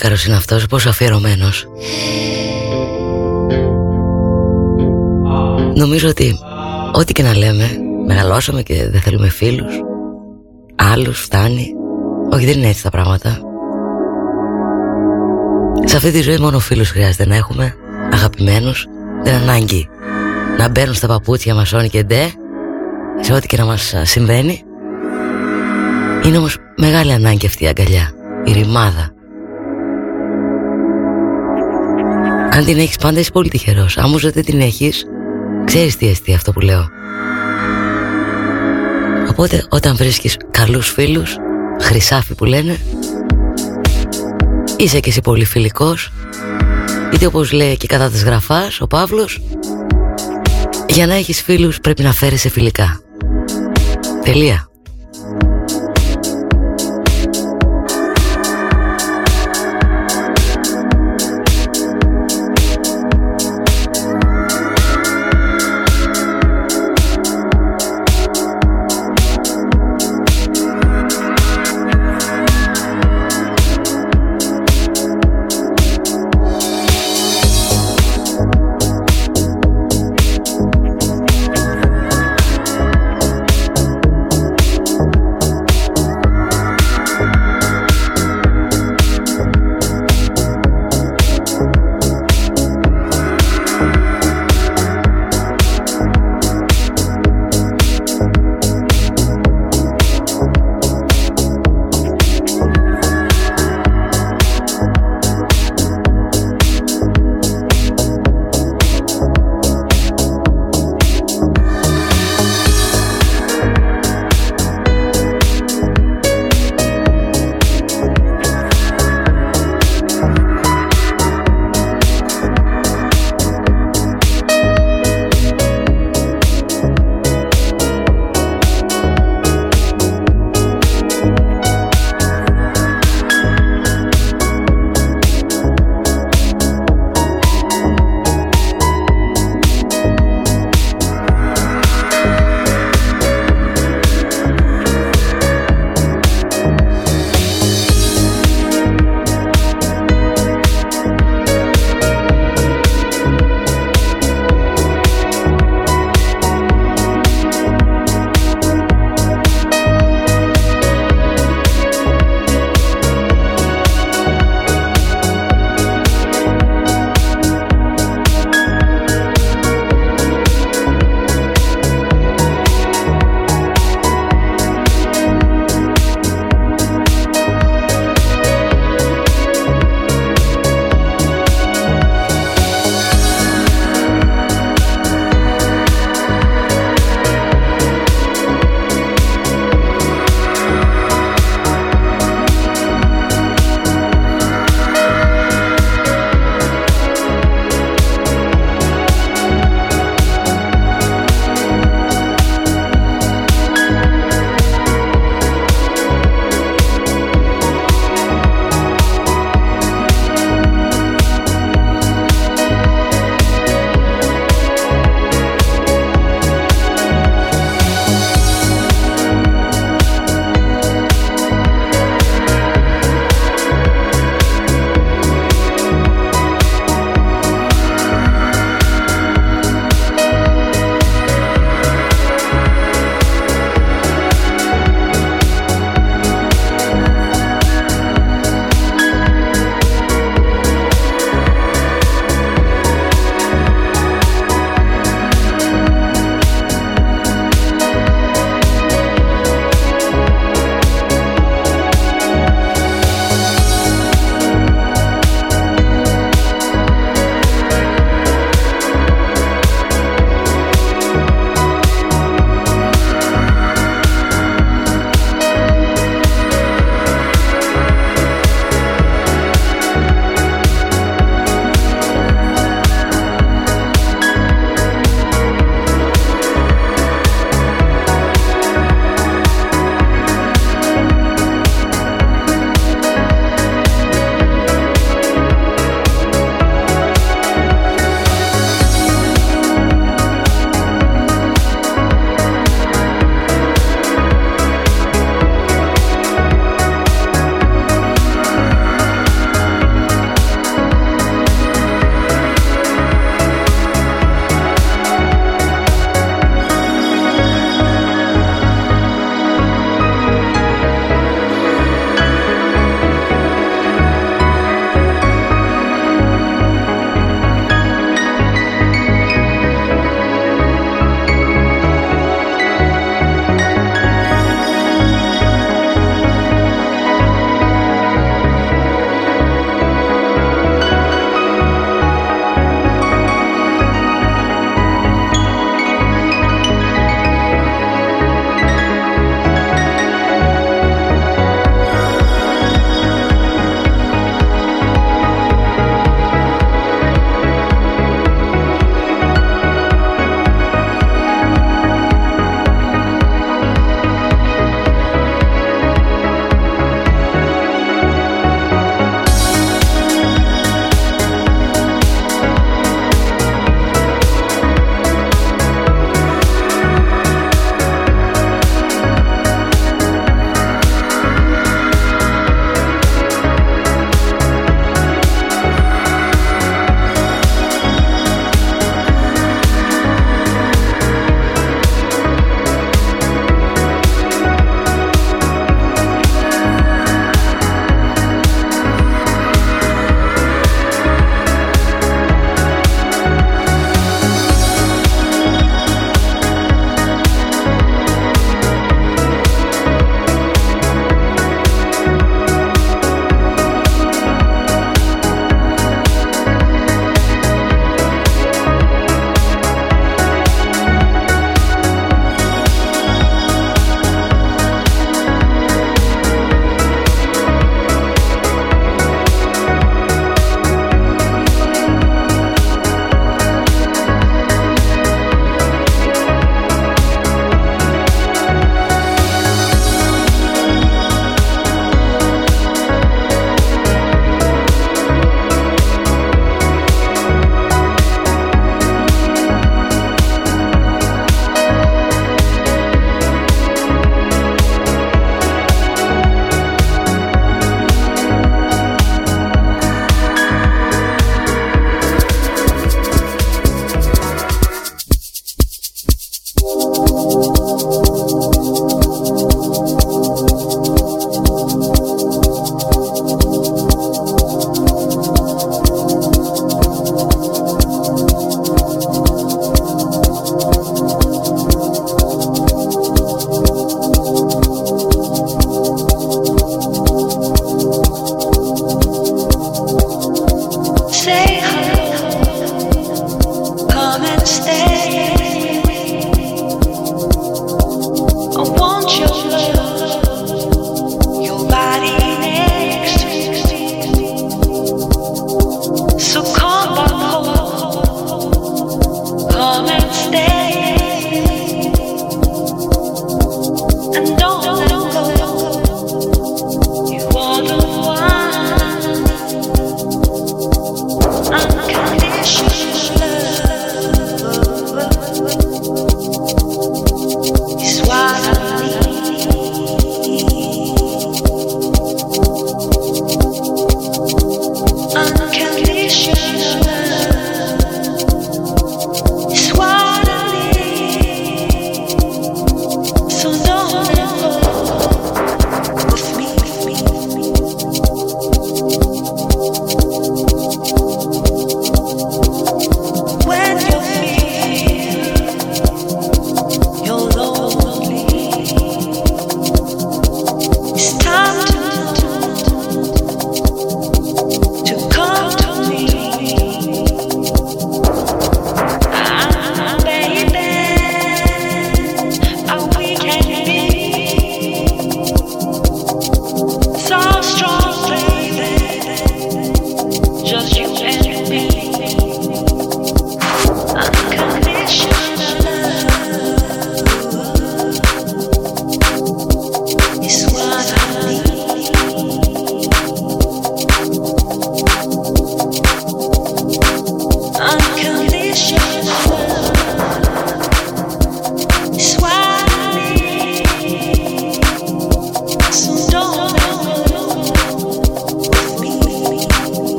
Τι τράκαρος είναι αυτός, πόσο αφιερωμένος. Νομίζω ότι ό,τι και να λέμε Μεγαλώσαμε και δεν θέλουμε φίλους. Άλλους φτάνει. Όχι δεν είναι έτσι τα πράγματα. Σε αυτή τη ζωή μόνο φίλους χρειάζεται να έχουμε Αγαπημένους. Δεν ανάγκη να μπαίνουν στα παπούτσια μας όνει και ντε Σε ό,τι και να μας συμβαίνει. Είναι όμως μεγάλη ανάγκη αυτή η αγκαλιά Η ρημάδα Αν την έχεις πάντα είσαι πολύ τυχερός. Αν όμως δεν την έχεις Ξέρεις τι εστί αυτό που λέω. Οπότε όταν βρίσκεις καλούς φίλους Χρυσάφι που λένε Είσαι και εσύ πολύ φιλικός Είτε όπως λέει και κατά της γραφάς Ο Παύλος Για να έχεις φίλους πρέπει να φέρεσαι φιλικά. Τελεία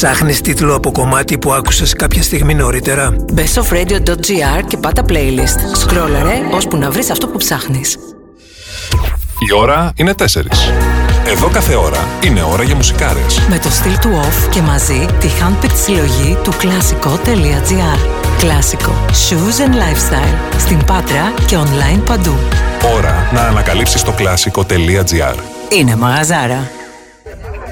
Ψάχνεις τίτλο από κομμάτι που άκουσες κάποια στιγμή νωρίτερα; bestofradio.gr και πάτα playlist. Σκρόλαρε ώσπου να βρεις αυτό που ψάχνεις. Η ώρα είναι 4. Εδώ κάθε ώρα είναι ώρα για μουσικάρες. Με το στυλ του off και μαζί τη handpicked συλλογή του κλασικό.gr. Κλασικό. Shoes and lifestyle. Στην Πάτρα και online παντού. Ώρα να ανακαλύψεις το κλασικό.gr. Είναι μαγαζάρα.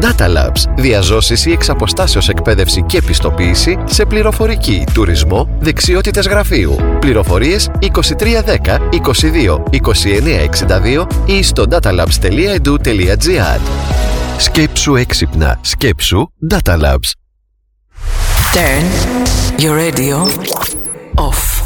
Data Labs. Διαζώσει ή εξαποστάσεως εκπαίδευση και επιστοποίηση σε πληροφορική, τουρισμό, δεξιότητες γραφείου. Πληροφορίες 2310 22 2962 ή στο datalabs.edu.gr. Σκέψου έξυπνα. Σκέψου Data Labs. Turn your radio off.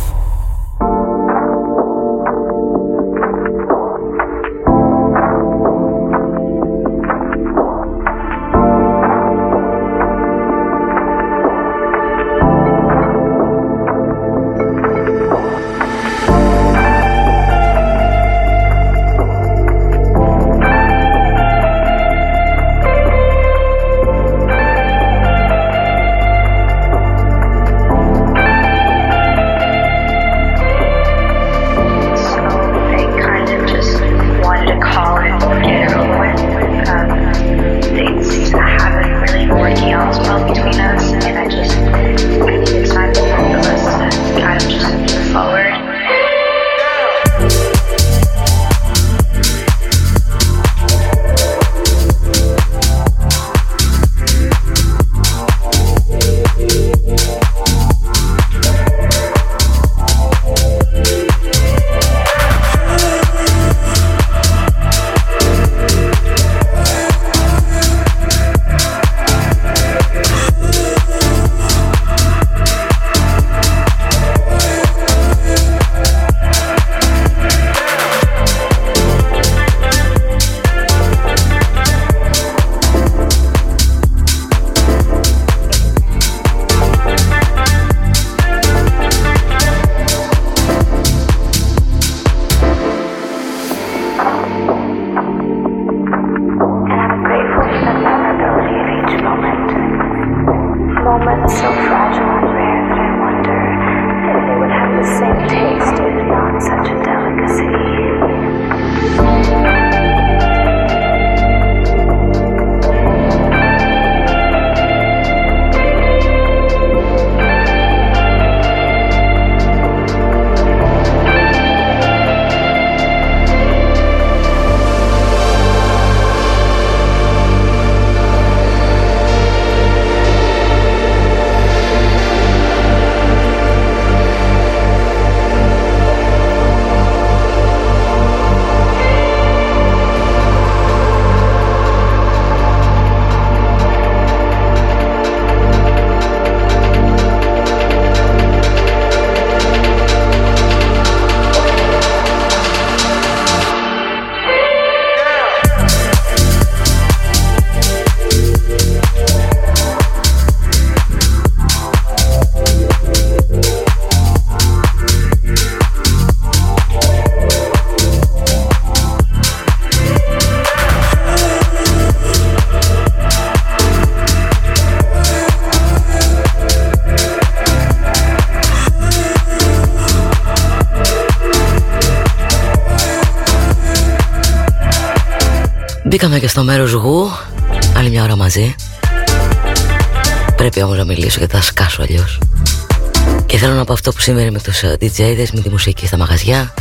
Και θέλω να πω αυτό που σήμερα με τους ε, DJ'δες Με τη μουσική στα μαγαζιά.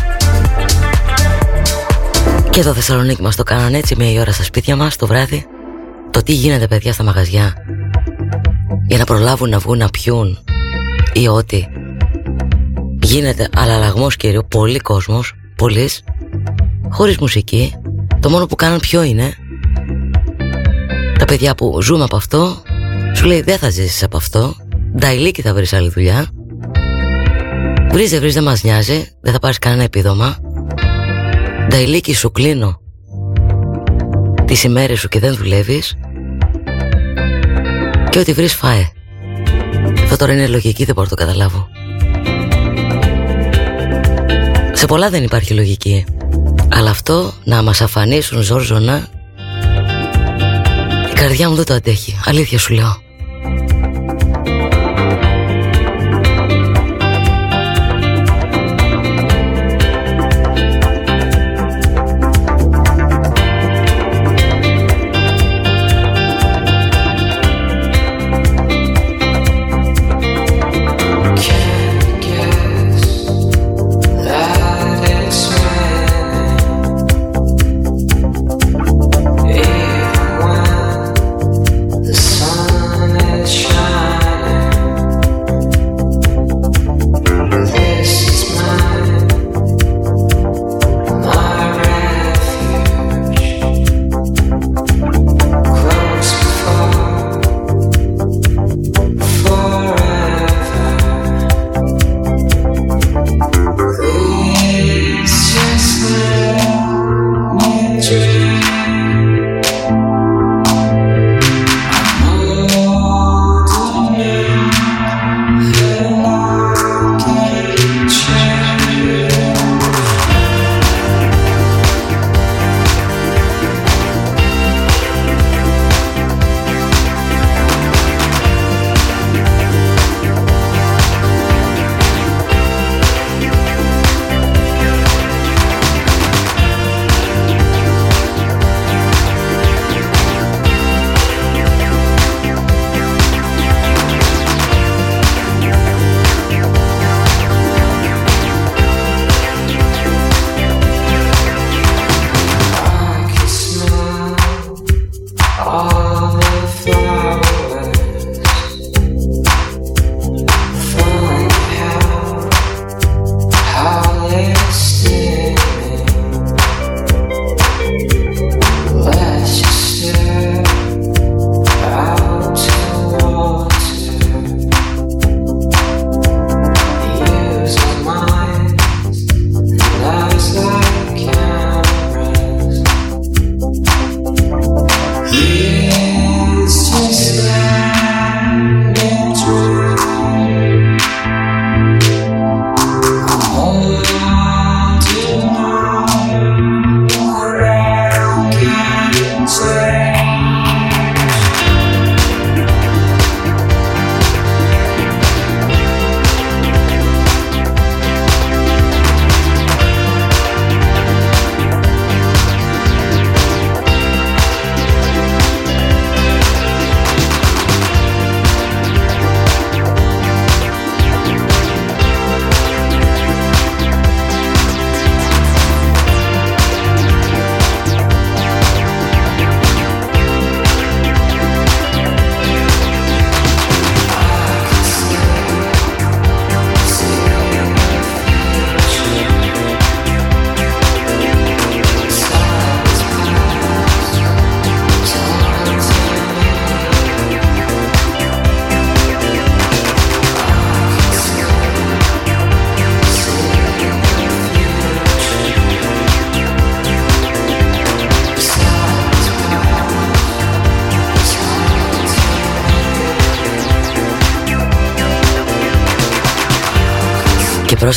Και εδώ Θεσσαλονίκη μας το κάνανε έτσι Μια ώρα στα σπίτια μας το βράδυ. Το τι γίνεται παιδιά στα μαγαζιά. Για να προλάβουν να βγουν να πιούν Ή ό,τι Γίνεται αλλαλαγμός κύριο Πολύ κόσμος Πολλής Χωρίς μουσική. Το μόνο που κάνουν ποιο είναι Τα παιδιά που ζούμε από αυτό Σου λέει δεν θα ζήσεις από αυτό. Νταϊλίκη θα βρεις άλλη δουλειά Βρίζε βρίζε δεν μας νοιάζει Δεν θα πάρεις κανένα επίδομα Νταϊλίκη σου κλείνω τις ημέρες σου και δεν δουλεύεις και ό,τι βρεις φάε. Αυτό τώρα είναι λογική, δεν μπορώ να το καταλάβω. Σε πολλά δεν υπάρχει λογική. Αλλά αυτό να μας αφανίσουν ζόρζονα η καρδιά μου δεν το αντέχει. Αλήθεια σου λέω.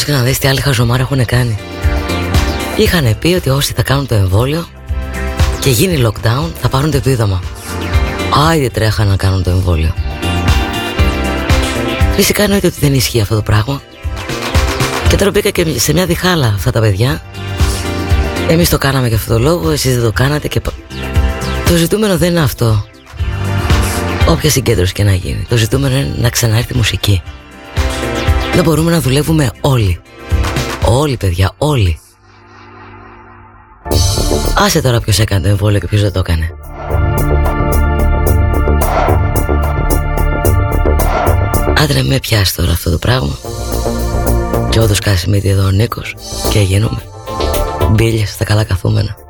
Πρόσεχε να δεις τι άλλοι χαζομάρα έχουν κάνει. Είχαν πει ότι όσοι θα κάνουν το εμβόλιο και γίνει lockdown θα πάρουν το επίδομα. Άιντε τρέχα να κάνουν το εμβόλιο. Φυσικά εννοείται ότι δεν ισχύει αυτό το πράγμα. Και τώρα μπήκα και σε μια διχάλα αυτά τα παιδιά. Εμείς το κάναμε για αυτό το λόγο, εσείς δεν το κάνατε και... Το ζητούμενο δεν είναι αυτό. Όποια συγκέντρωση και να γίνει. Το ζητούμενο είναι να ξανάρθει η μουσική. Δεν μπορούμε να δουλεύουμε όλοι. Όλοι παιδιά, όλοι. Άσε τώρα ποιος έκανε το εμβόλιο και ποιος δεν το έκανε. Άντρε με πιάσεις τώρα αυτό το πράγμα. Και όντως μύτη εδώ ο Νίκος και γίνομαι. Μπίλιες στα καλά καθούμενα.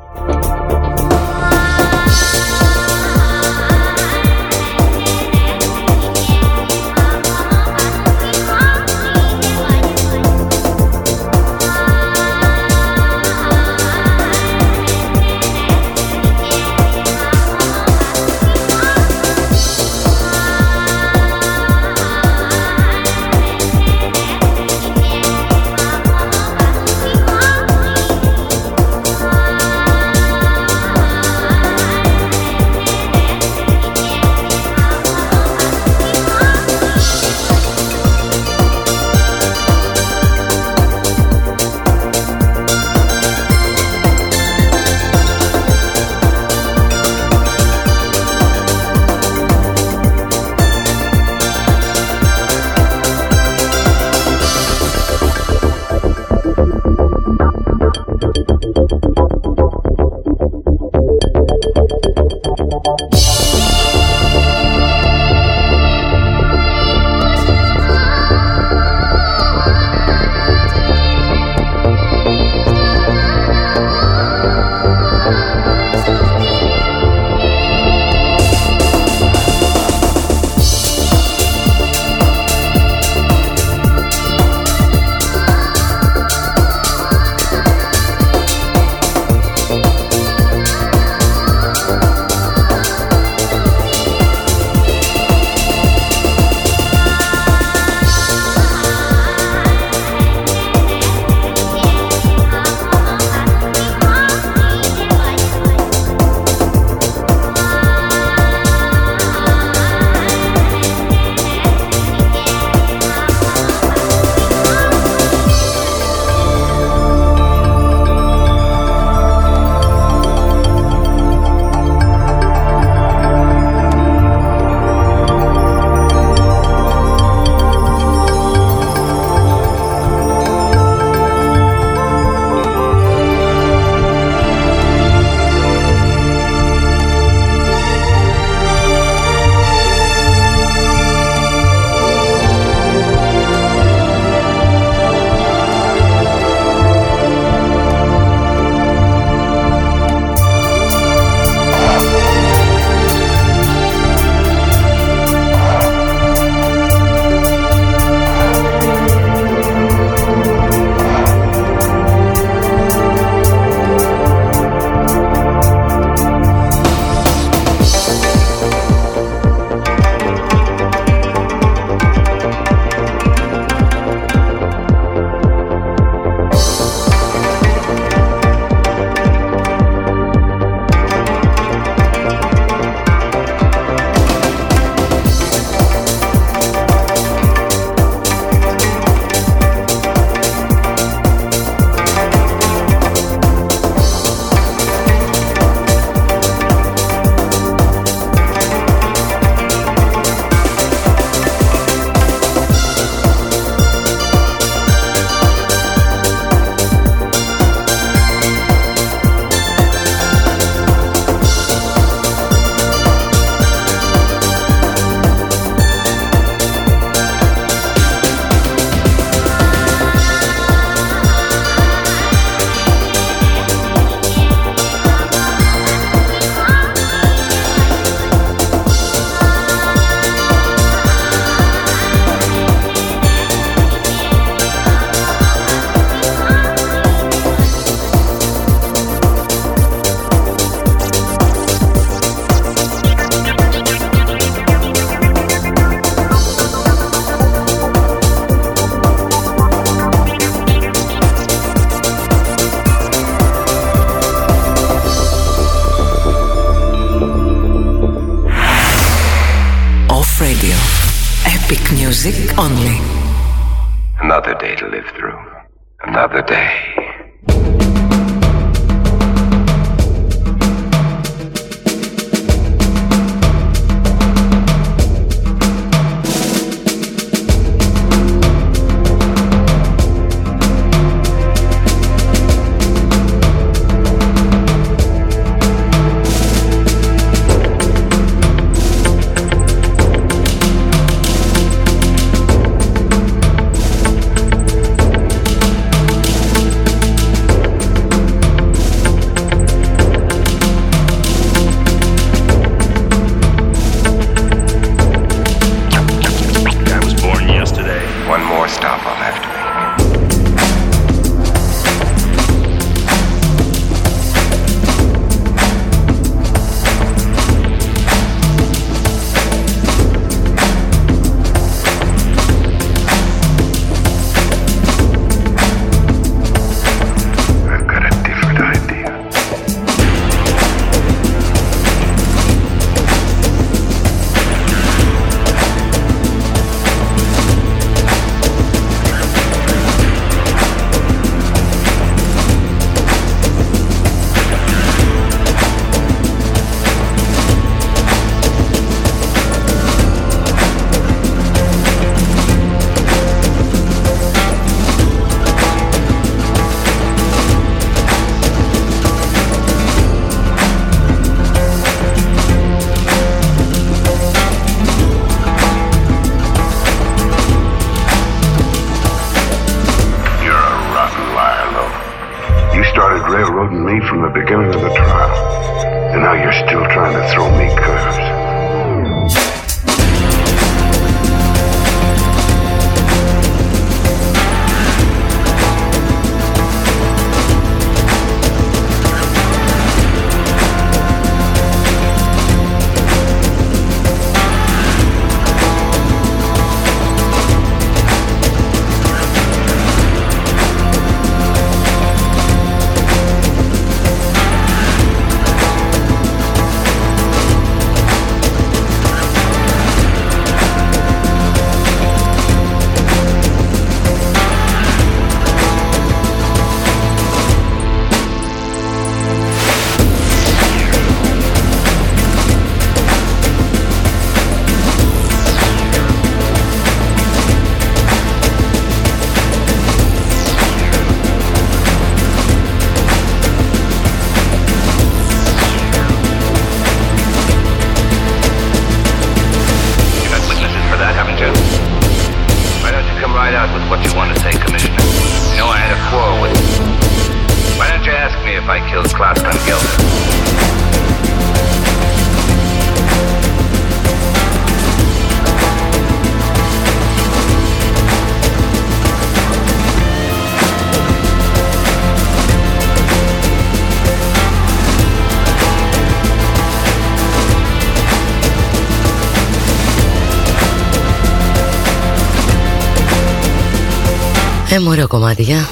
Ωραίο κομμάτι, για.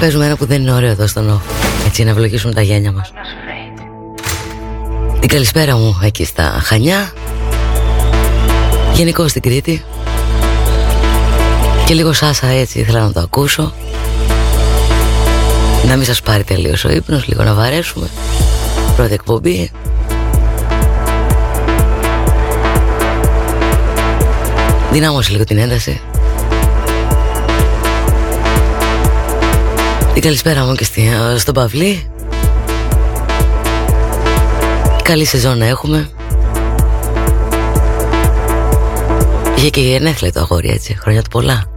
Παίζουμε ένα που δεν είναι ωραίο εδώ στον όφο. Έτσι να ευλογήσουμε τα γένια μας. Την καλησπέρα μου εκεί στα Χανιά. Γενικώ στην Κρήτη. Και λίγο σάσα έτσι ήθελα να το ακούσω. Να μην σας πάρει τελείως ο ύπνος, λίγο να βαρέσουμε. Πρώτη εκπομπή. Δυνάμωσε λίγο την ένταση. Την καλησπέρα μου και στη, ε, στον Παυλή Καλή σεζόν να έχουμε. Είχε και η ενέφλε το αγόρι έτσι Χρόνια του πολλά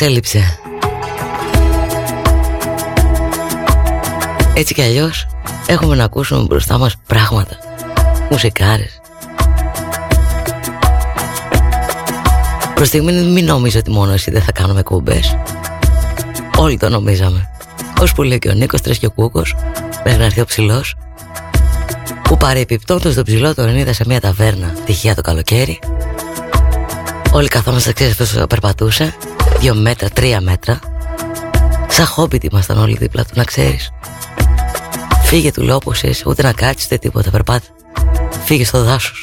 Μας έλειψε Έτσι κι αλλιώς έχουμε να ακούσουμε μπροστά μας πράγματα. Μουσικάρες. Προς στιγμή μην νομίζω ότι μόνο εσύ δεν θα κάνουμε κουμπές. Όλοι το νομίζαμε. Ως που λέει και ο Νίκος Τρες και ο Κούκος Μέχρι να έρθει ο ψηλός Που παρεπιπτόντως τον ψηλό τον είδα σε μια ταβέρνα Τυχαία το καλοκαίρι. Όλοι καθόμαστε ξέρεις αυτός περπατούσε Δύο μέτρα, τρία μέτρα. Σαν χόμπιτ ήμασταν όλοι δίπλα τους να ξέρεις. Φύγε του λέω όπως είσαι Ούτε να κάτσεις ούτε τίποτα περπάτα. Φύγε στο δάσος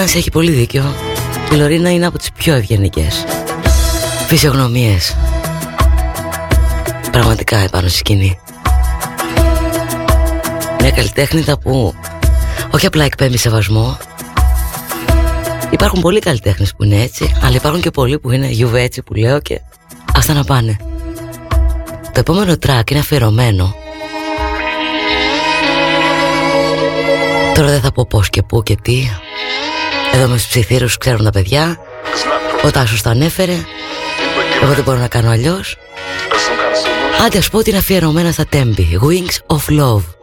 Η Νάνση έχει πολύ δίκιο. Η Λωρίνα είναι από τις πιο ευγενικές φυσιογνωμίες. Πραγματικά επάνω στη σκηνή. Μια καλλιτέχνητα που όχι απλά εκπέμπει σεβασμό. Υπάρχουν πολλοί καλλιτέχνες που είναι έτσι, αλλά υπάρχουν και πολλοί που είναι γιουβέ έτσι που λέω και αυτά να πάνε. Το επόμενο track είναι αφιερωμένο. Τώρα δεν θα πω πώς και πού και τι. Εδώ με στους ψιθύρους ξέρουν τα παιδιά. Ο Τάσος τα ανέφερε. Εγώ δεν μπορώ να κάνω αλλιώς. Άντε ας πω ότι είναι αφιερωμένα στα τέμπη. Wings of Love.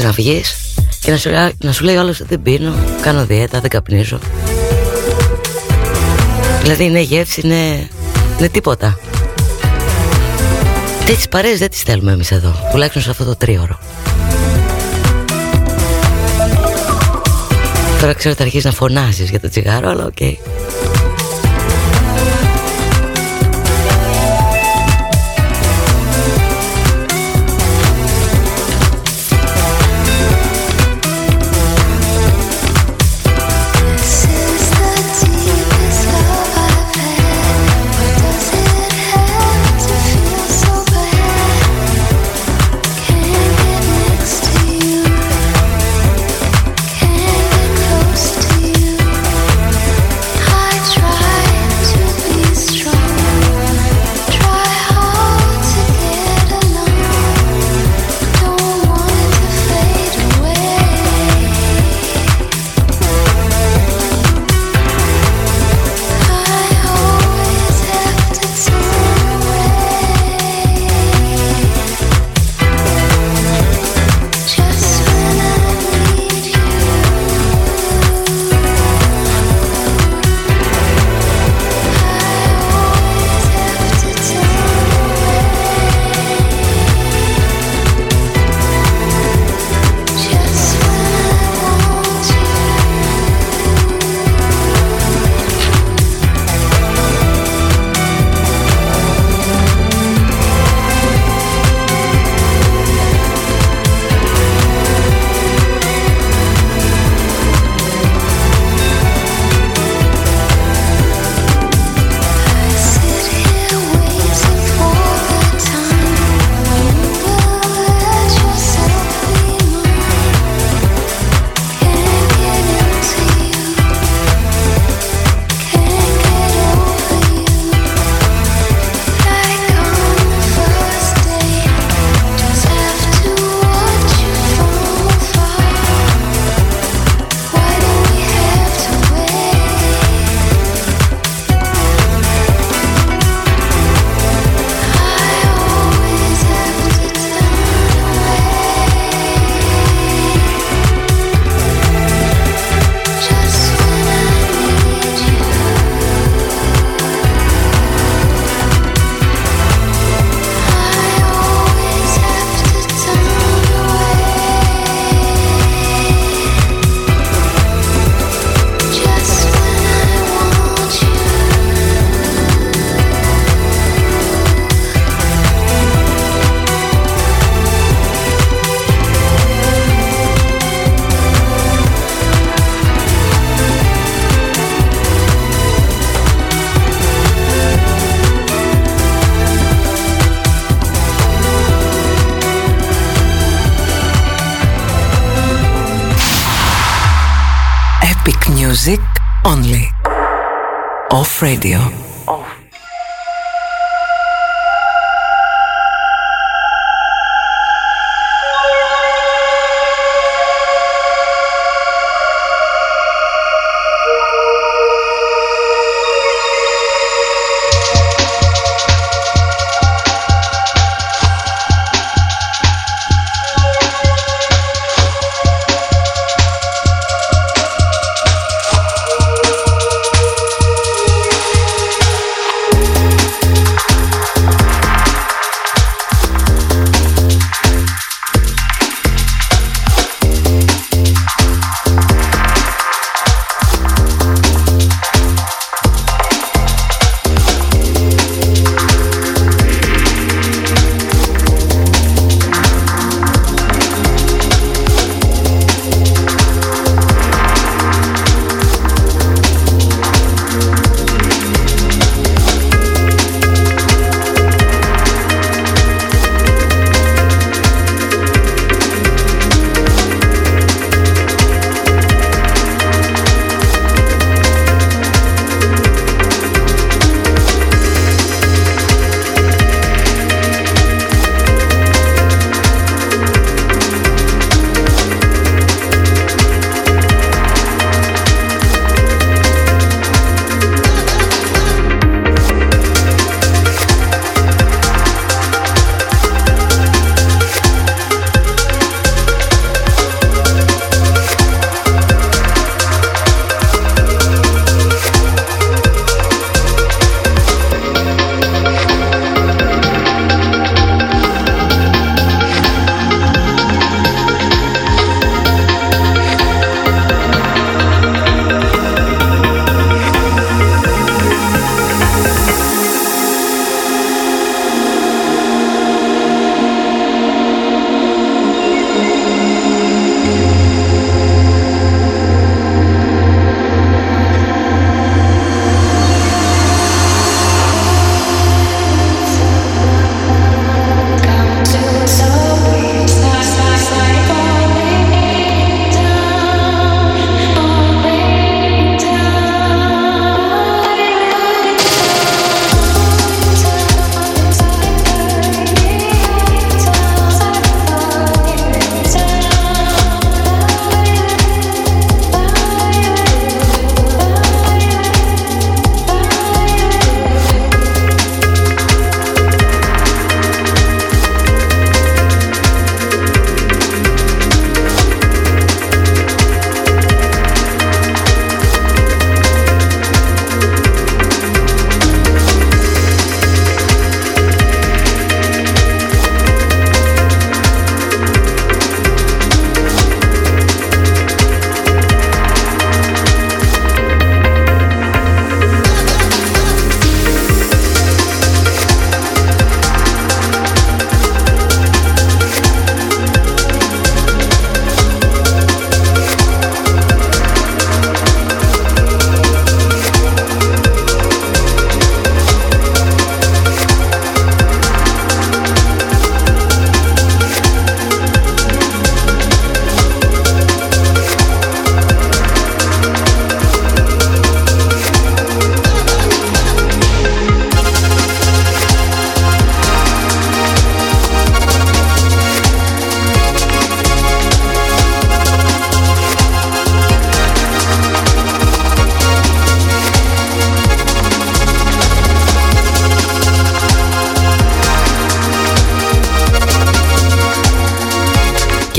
Θέλεις να βγεις και να σου, να σου λέει ο άλλος δεν πίνω, κάνω δίαιτα, δεν καπνίζω. Δηλαδή είναι γεύση, είναι, είναι τίποτα. Τέτοιες παρέες δεν τις θέλουμε εμείς εδώ, τουλάχιστον σε αυτό το τρίωρο. Τώρα ξέρω ότι θα αρχίσεις να φωνάζεις για το τσιγάρο, αλλά ok. Okay. Radio.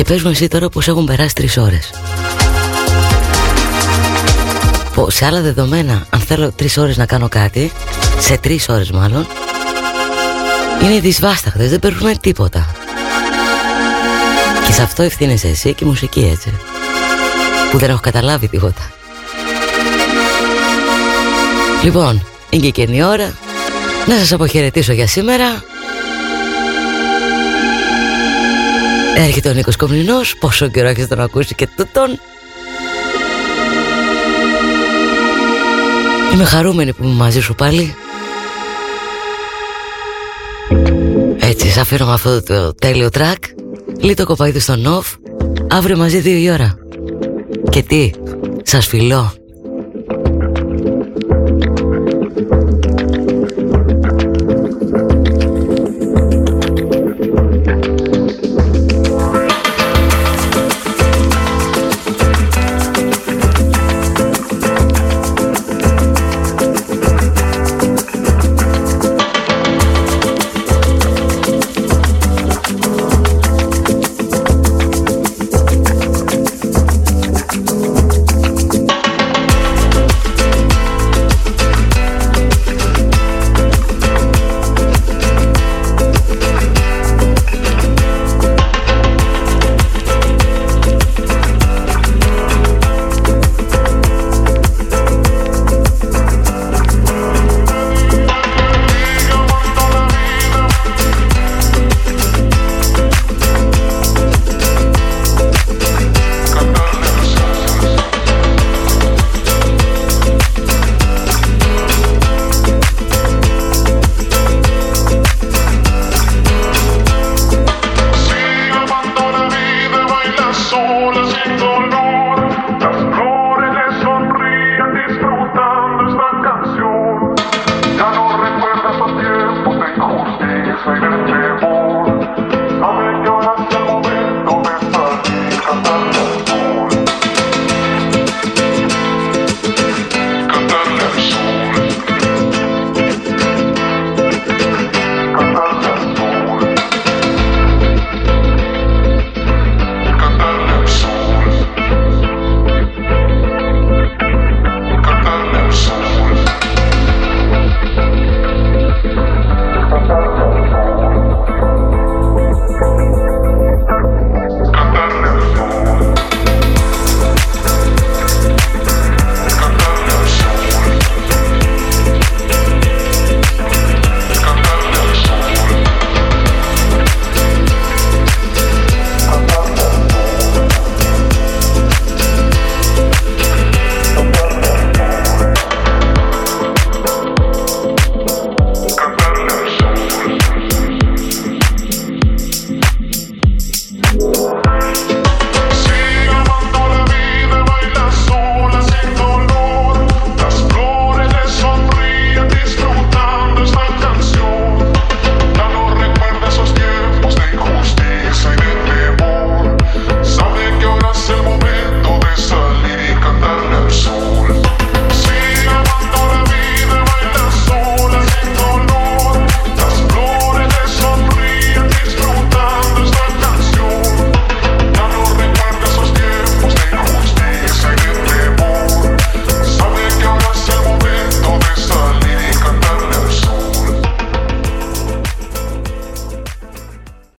Πες μου εσύ τώρα πως έχουν περάσει τρεις ώρες. Σε άλλα δεδομένα αν θέλω τρεις ώρες να κάνω κάτι σε τρεις ώρες μάλλον είναι δυσβάσταχτες δεν παίρνουμε τίποτα. Και σε αυτό ευθύνεσαι εσύ και η μουσική έτσι που δεν έχω καταλάβει τίποτα. Λοιπόν, είναι και η ώρα. Να σας αποχαιρετήσω για σήμερα Έρχεται ο Νίκος Κομνηνός Πόσο καιρό έχεις τον ακούσεις και τούτον. Είμαι χαρούμενη που είμαι μαζί σου πάλι. Έτσι, σ' αφήνω με αυτό το τέλειο track. Λίτο κοπαίδι στο νοφ Αύριο μαζί δύο η ώρα. Και τι, Σας φιλώ.